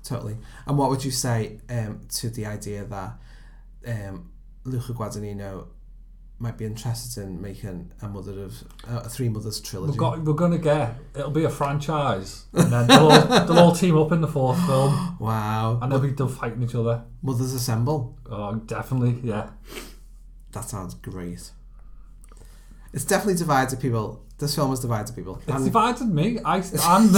totally. And what would you say um, to the idea that um, Luca Guadagnino might be interested in making a mother of uh, a three mothers trilogy? We've got, we're gonna get it'll be a franchise, and then they'll all, they'll all team up in the fourth film, wow, and they'll be they'll fighting each other. Mothers Assemble. Oh, definitely, yeah. That sounds great. It's definitely divided people. This film has divided people. It's And- divided me. I I'm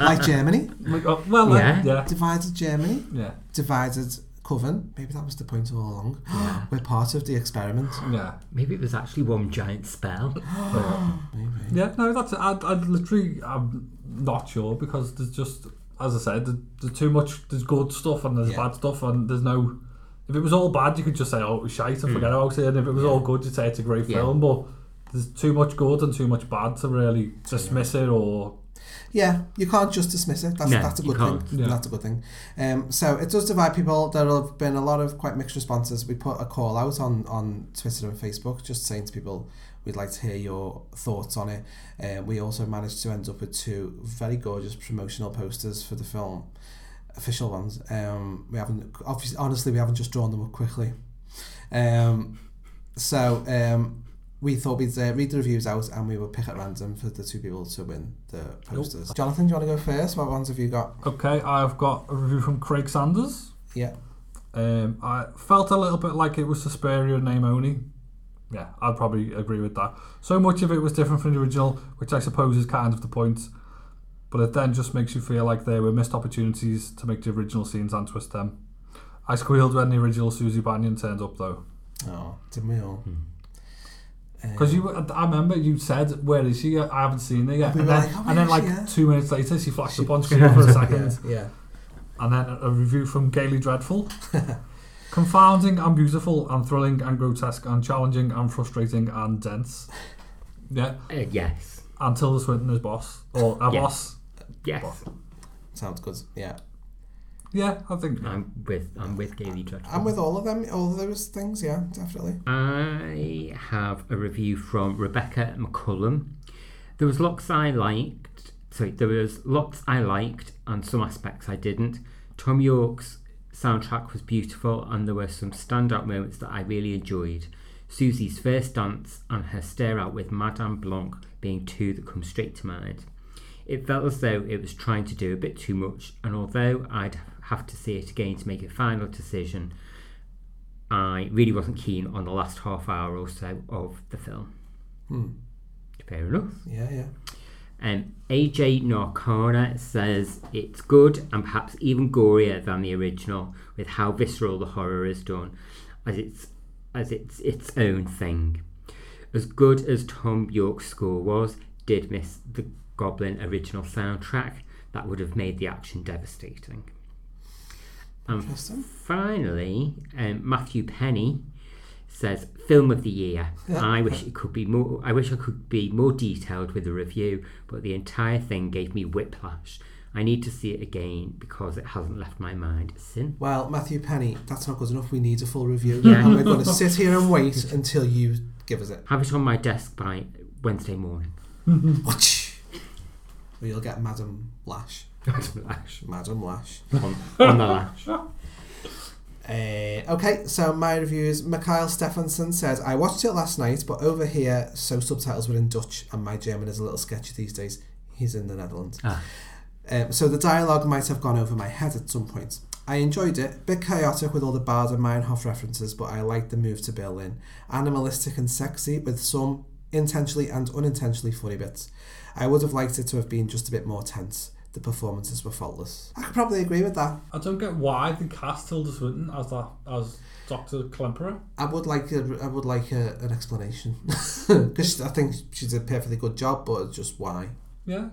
like Germany. Like, oh, well, like, Yeah. yeah. Divided Germany. Yeah. Divided Coven. Maybe that was the point all along. We're part of the experiment. Yeah. Maybe it was actually one giant spell. Maybe. Yeah, no, that's I. I literally, I'm not sure because there's just, as I said, there- there's too much. There's good stuff and there's Yeah. bad stuff, and there's no. If it was all bad, you could just say, "Oh, it was shite," and hmm. forget about it. And if it was all good, you'd say it's a great Yeah. film. But there's too much good and too much bad to really dismiss it or. Yeah, you can't just dismiss it. That's No, that's a good thing. Yeah. That's a good thing. Um, so it does divide people. There have been a lot of quite mixed responses. We put a call out on on Twitter and Facebook, just saying to people, we'd like to hear your thoughts on it. Uh, we also managed to end up with two very gorgeous promotional posters for the film, official ones. Um, we haven't obviously, honestly, we haven't just drawn them up quickly. Um, so um, we thought we'd uh, read the reviews out and we would pick at random for the two people to win the posters. Jonathan, do you want to go first? What ones have you got? Okay, I've got a review from Craig Sanders. Yeah. Um, I felt a little bit like it was Suspiria in name only. Yeah, I'd probably agree with that. So much of it was different from the original, which I suppose is kind of the point. But it then just makes you feel like there were missed opportunities to make the original scenes and twist them. I squealed when the original Susie Bannion turned up though. Oh, did we all? Because you, I remember you said, "Where is she? I haven't seen her yet." We and then, like, "Oh, and then like she, yeah?" two minutes later, she flashed up on screen for a second. Yeah, yeah. And then a review from Gaily Dreadful. Confounding and beautiful and thrilling and grotesque and challenging and frustrating and dense. Yeah. Uh, yes. And Tilda Swinton as boss. Or a Yes. boss. Yes. Sounds good. Yeah. Yeah, I think. I'm with I'm with Gaily Dreadful. I'm with all of them, all of those things, yeah, definitely. I have a review from Rebecca McCullum. There was lots I liked. Sorry, there was lots I liked and some aspects I didn't. Thom Yorke's soundtrack was beautiful and there were some standout moments that I really enjoyed. Susie's first dance and her stare out with Madame Blanc being two that come straight to mind. It felt as though it was trying to do a bit too much, and although I'd have to see it again to make a final decision, I really wasn't keen on the last half hour or so of the film. Hmm. Fair enough. Yeah, yeah. Um, AJ Narcana says it's good and perhaps even gorier than the original, with how visceral the horror is done, as it's as it's its own thing. As good as Thom Yorke's score was, did miss the Goblin original soundtrack. That would have made the action devastating. And Interesting. finally, um, Matthew Penny says film of the year. I wish it could be more. I wish I could be more detailed with the review, but the entire thing gave me whiplash. I need to see it again because it hasn't left my mind since. Well, Matthew Penny, that's not good enough. We need a full review. Yeah. And we're going to sit here and wait until you give us it. Have it on my desk by Wednesday morning. Watch. Or you'll get Madam Lash. Madam Lash. Madam Lash. On, on the lash. Uh, okay, so my reviews. Mikhail Stefansson says, I watched it last night, but over here, so subtitles were in Dutch, and my German is a little sketchy these days. He's in the Netherlands. Ah. Um, so the dialogue might have gone over my head at some point. I enjoyed it, bit chaotic with all the Baader and Meinhof references, but I liked the move to Berlin. Animalistic and sexy, with some intentionally and unintentionally funny bits. I would have liked it to have been just a bit more tense. The performances were faultless. I could probably agree with that. I don't get why they cast Tilda Swinton as that as Doctor Klemperer. I would like a, I would like a, an explanation because I think she did a perfectly good job, but just why? Yeah.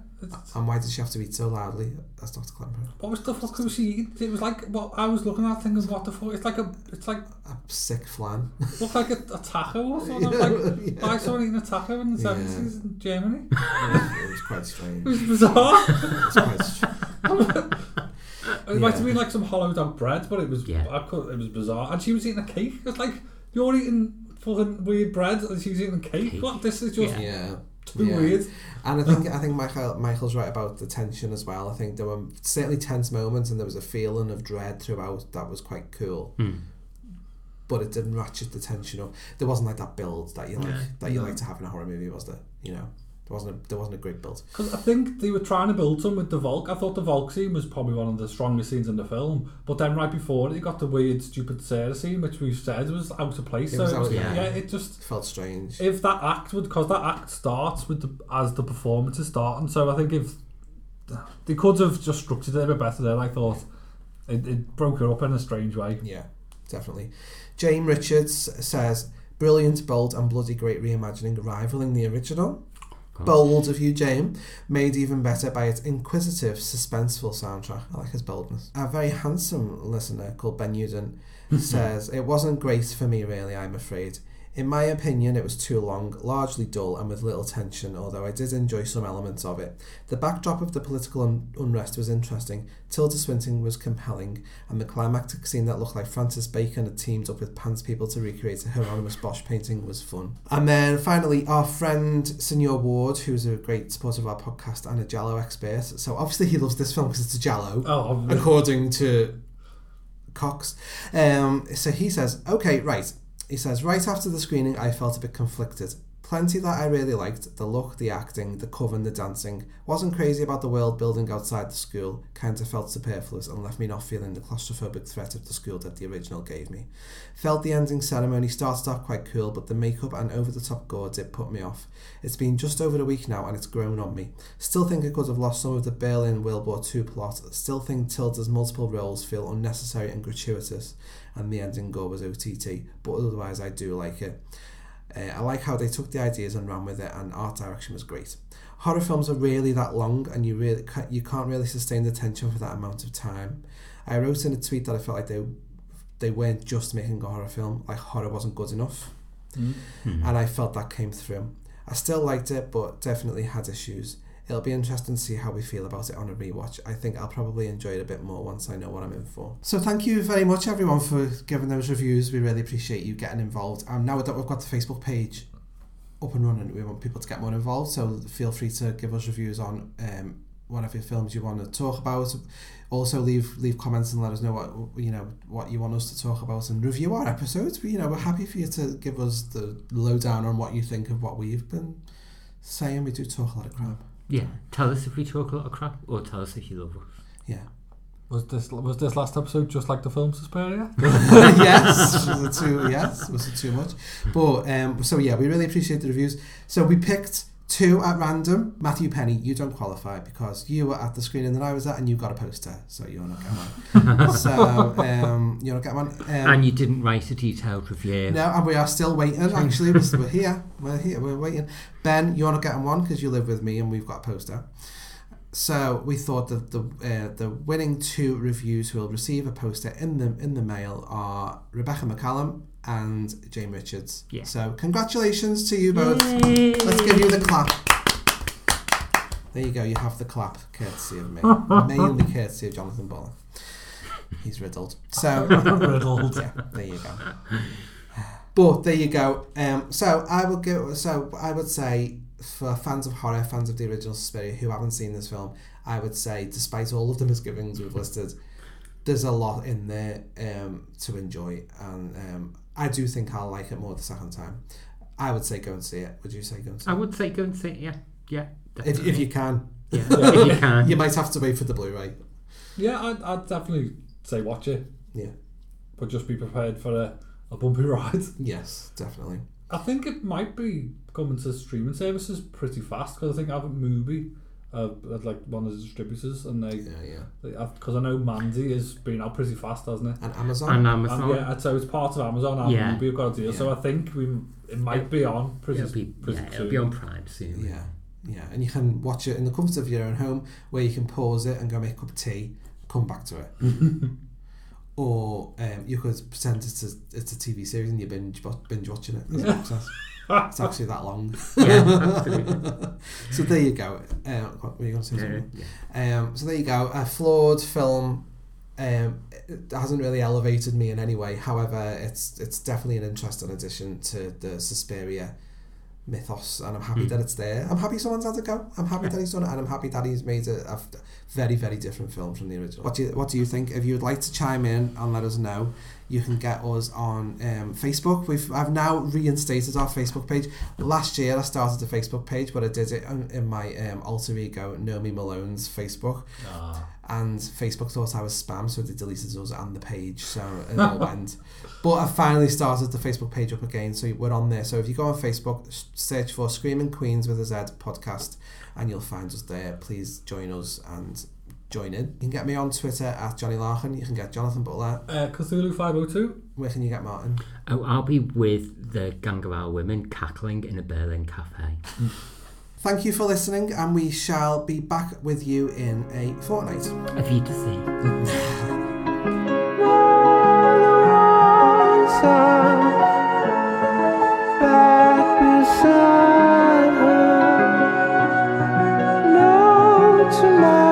And why did she have to eat so loudly That's Dr. Klemperer? what was the fuck was she eating? It was like what I was looking at thinking what the fuck it's like a it's like A sick flan. looked like a, a taco or something. Yeah, like yeah. why someone eating a taco in the Yeah. seventies in Germany? it was quite strange. It was bizarre. It was quite strange. It might have been like some hollowed out bread, but it was yeah. I could, it was bizarre. And she was eating a cake. It's like you're eating fucking weird bread and she's eating a cake. What this is just yeah. Too Yeah. weird. And I think I think Michael Michael's right about the tension as well. I think there were certainly tense moments, and there was a feeling of dread throughout that was quite cool. Hmm. But it didn't ratchet the tension up. There wasn't like that build that you like No. that you No. like to have in a horror movie, was there? You know, there wasn't a, there wasn't a great build. Because I think they were trying to build some with the Volk. I thought the Volk scene was probably one of the strongest scenes in the film. But then right before it, you got the weird, stupid Sarah scene, which we've said was out of place. It so was it was, yeah. yeah. it just felt strange. If that act would, because that act starts with the as the performance is starting. So I think if they could have just structured it a bit better there, I thought it, it broke her up in a strange way. Yeah, definitely. Jane Richards says, brilliant, bold, and bloody great reimagining, rivaling the original. Bold of you, Jane. Made even better by its inquisitive, suspenseful soundtrack. I like his boldness. A very handsome listener called Ben Uden says, It wasn't great for me, really, I'm afraid. In my opinion, it was too long, largely dull, and with little tension, although I did enjoy some elements of it. The backdrop of the political un- unrest was interesting, Tilda Swinton was compelling, and the climactic scene that looked like Francis Bacon had teamed up with Pan's People to recreate a Hieronymus Bosch painting was fun. And then finally, our friend Senor Ward, who's a great supporter of our podcast and a Giallo expert. So obviously he loves this film because it's a Giallo, Oh, according to Cox. Um, so he says, okay, right. He says, right after the screening, I felt a bit conflicted. Plenty that I really liked the look, the acting, the cover, and the dancing. Wasn't crazy about the world building outside the school, kind of felt superfluous and left me not feeling the claustrophobic threat of the school that the original gave me. Felt the ending ceremony started off quite cool, but the makeup and over the top gore did put me off. It's been just over a week now and it's grown on me. Still think it could have lost some of the Berlin World War II plot, still think Tilda's multiple roles feel unnecessary and gratuitous, and the ending goal was OTT, but otherwise I do like it. Uh, I like how they took the ideas and ran with it, and art direction was great. Horror films are really that long, and you really ca- you can't really sustain the tension for that amount of time. I wrote in a tweet that I felt like they they weren't just making a horror film; like horror wasn't good enough, Mm. and I felt that came through. I still liked it, but definitely had issues. It'll be interesting to see how we feel about it on a rewatch. I think I'll probably enjoy it a bit more once I know what I'm in for. So thank you very much everyone for giving those reviews. We really appreciate you getting involved. And now that we've got the Facebook page up and running, we want people to get more involved. So feel free to give us reviews on um, whatever films you want to talk about. Also leave leave comments and let us know what you know what you want us to talk about and review our episodes. You know we're happy for you to give us the lowdown on what you think of what we've been saying. We do talk a lot of crap. Yeah, tell us if we talk a lot of crap, or tell us if you love us. Yeah. Was this was this last episode just like the film Suspiria? yes, was it too yes, was it too much? But um, so yeah, we really appreciate the reviews. So we picked two at random. Matthew Penny, you don't qualify because you were at the screening that I was at, and you got a poster, so you're not getting one. so um, you're not getting one. Um, and you didn't write a detailed review. no, and we are still waiting. Actually, we're, we're here. We're here. We're waiting. Ben, you're not getting one because you live with me, and we've got a poster. So we thought that the uh, the winning two reviews who will receive a poster in the in the mail are Rebecca McCallum and Jane Richards. Yeah. So congratulations to you both. Yay. Let's give you the clap. There you go. You have the clap, courtesy of me, mainly courtesy of Jonathan Buller. He's riddled. So Riddled. Yeah, there you go. But there you go. Um, so I would go. So I would say for fans of horror, fans of the original Suspiria who haven't seen this film, I would say, despite all of the misgivings we've listed, there's a lot in there um, to enjoy, and um, I do think I'll like it more the second time. I would say go and see it. Would you say go and see it? I it? would say go and see it, yeah. Yeah. If, if you can. Yeah, if you can. you might have to wait for the Blu-ray. Yeah, I'd, I'd definitely say watch it. Yeah. But just be prepared for a, a bumpy ride. Yes, definitely. I think it might be coming to streaming services pretty fast because I think Avid MUBI uh, are like one of the distributors and they yeah yeah because I know Mandy has been out pretty fast hasn't it and Amazon And Amazon. yeah so it's part of Amazon and Yeah. MUBI have got a deal so I think we it might be on pretty, It'll be, pretty yeah, it'll soon be on Prime soon. Yeah, yeah, and you can watch it in the comfort of your own home, where you can pause it and go make a cup of tea, come back to it, or um, you could pretend it's a it's a TV series and you binge wa- binge watching it. as access. It's actually that long. Yeah, so there you go. Uh, what were you going to say? Yeah, something? Um, so there you go. A flawed film. Um, it hasn't really elevated me in any way. However, it's it's definitely an interesting addition to the Suspiria mythos, and I'm happy Mm. that it's there. I'm happy someone's had a go. I'm happy that he's done it, and I'm happy that he's made a, a very very different film from the original. What do you What do you think? If you would like to chime in and let us know, you can get us on um, Facebook. We've I've now reinstated our Facebook page. Last year I started the Facebook page, but I did it in, in my um, alter ego Nomi Malone's Facebook. And Facebook thought I was spam, so they deleted us and the page, so it all went. But I finally started the Facebook page up again, so we're on there. So if you go on Facebook, search for Screaming Queens with a Z podcast, and you'll find us there. Please join us and join in. You can get me on Twitter at Johnny Larkin. You can get Jonathan Butler. Uh, Cthulhu502. Where can you get Martin? Oh, I'll be with the Gang of Our Women cackling in a Berlin cafe. Thank you for listening, and we shall be back with you in a fortnight. A view to see. no tomorrow.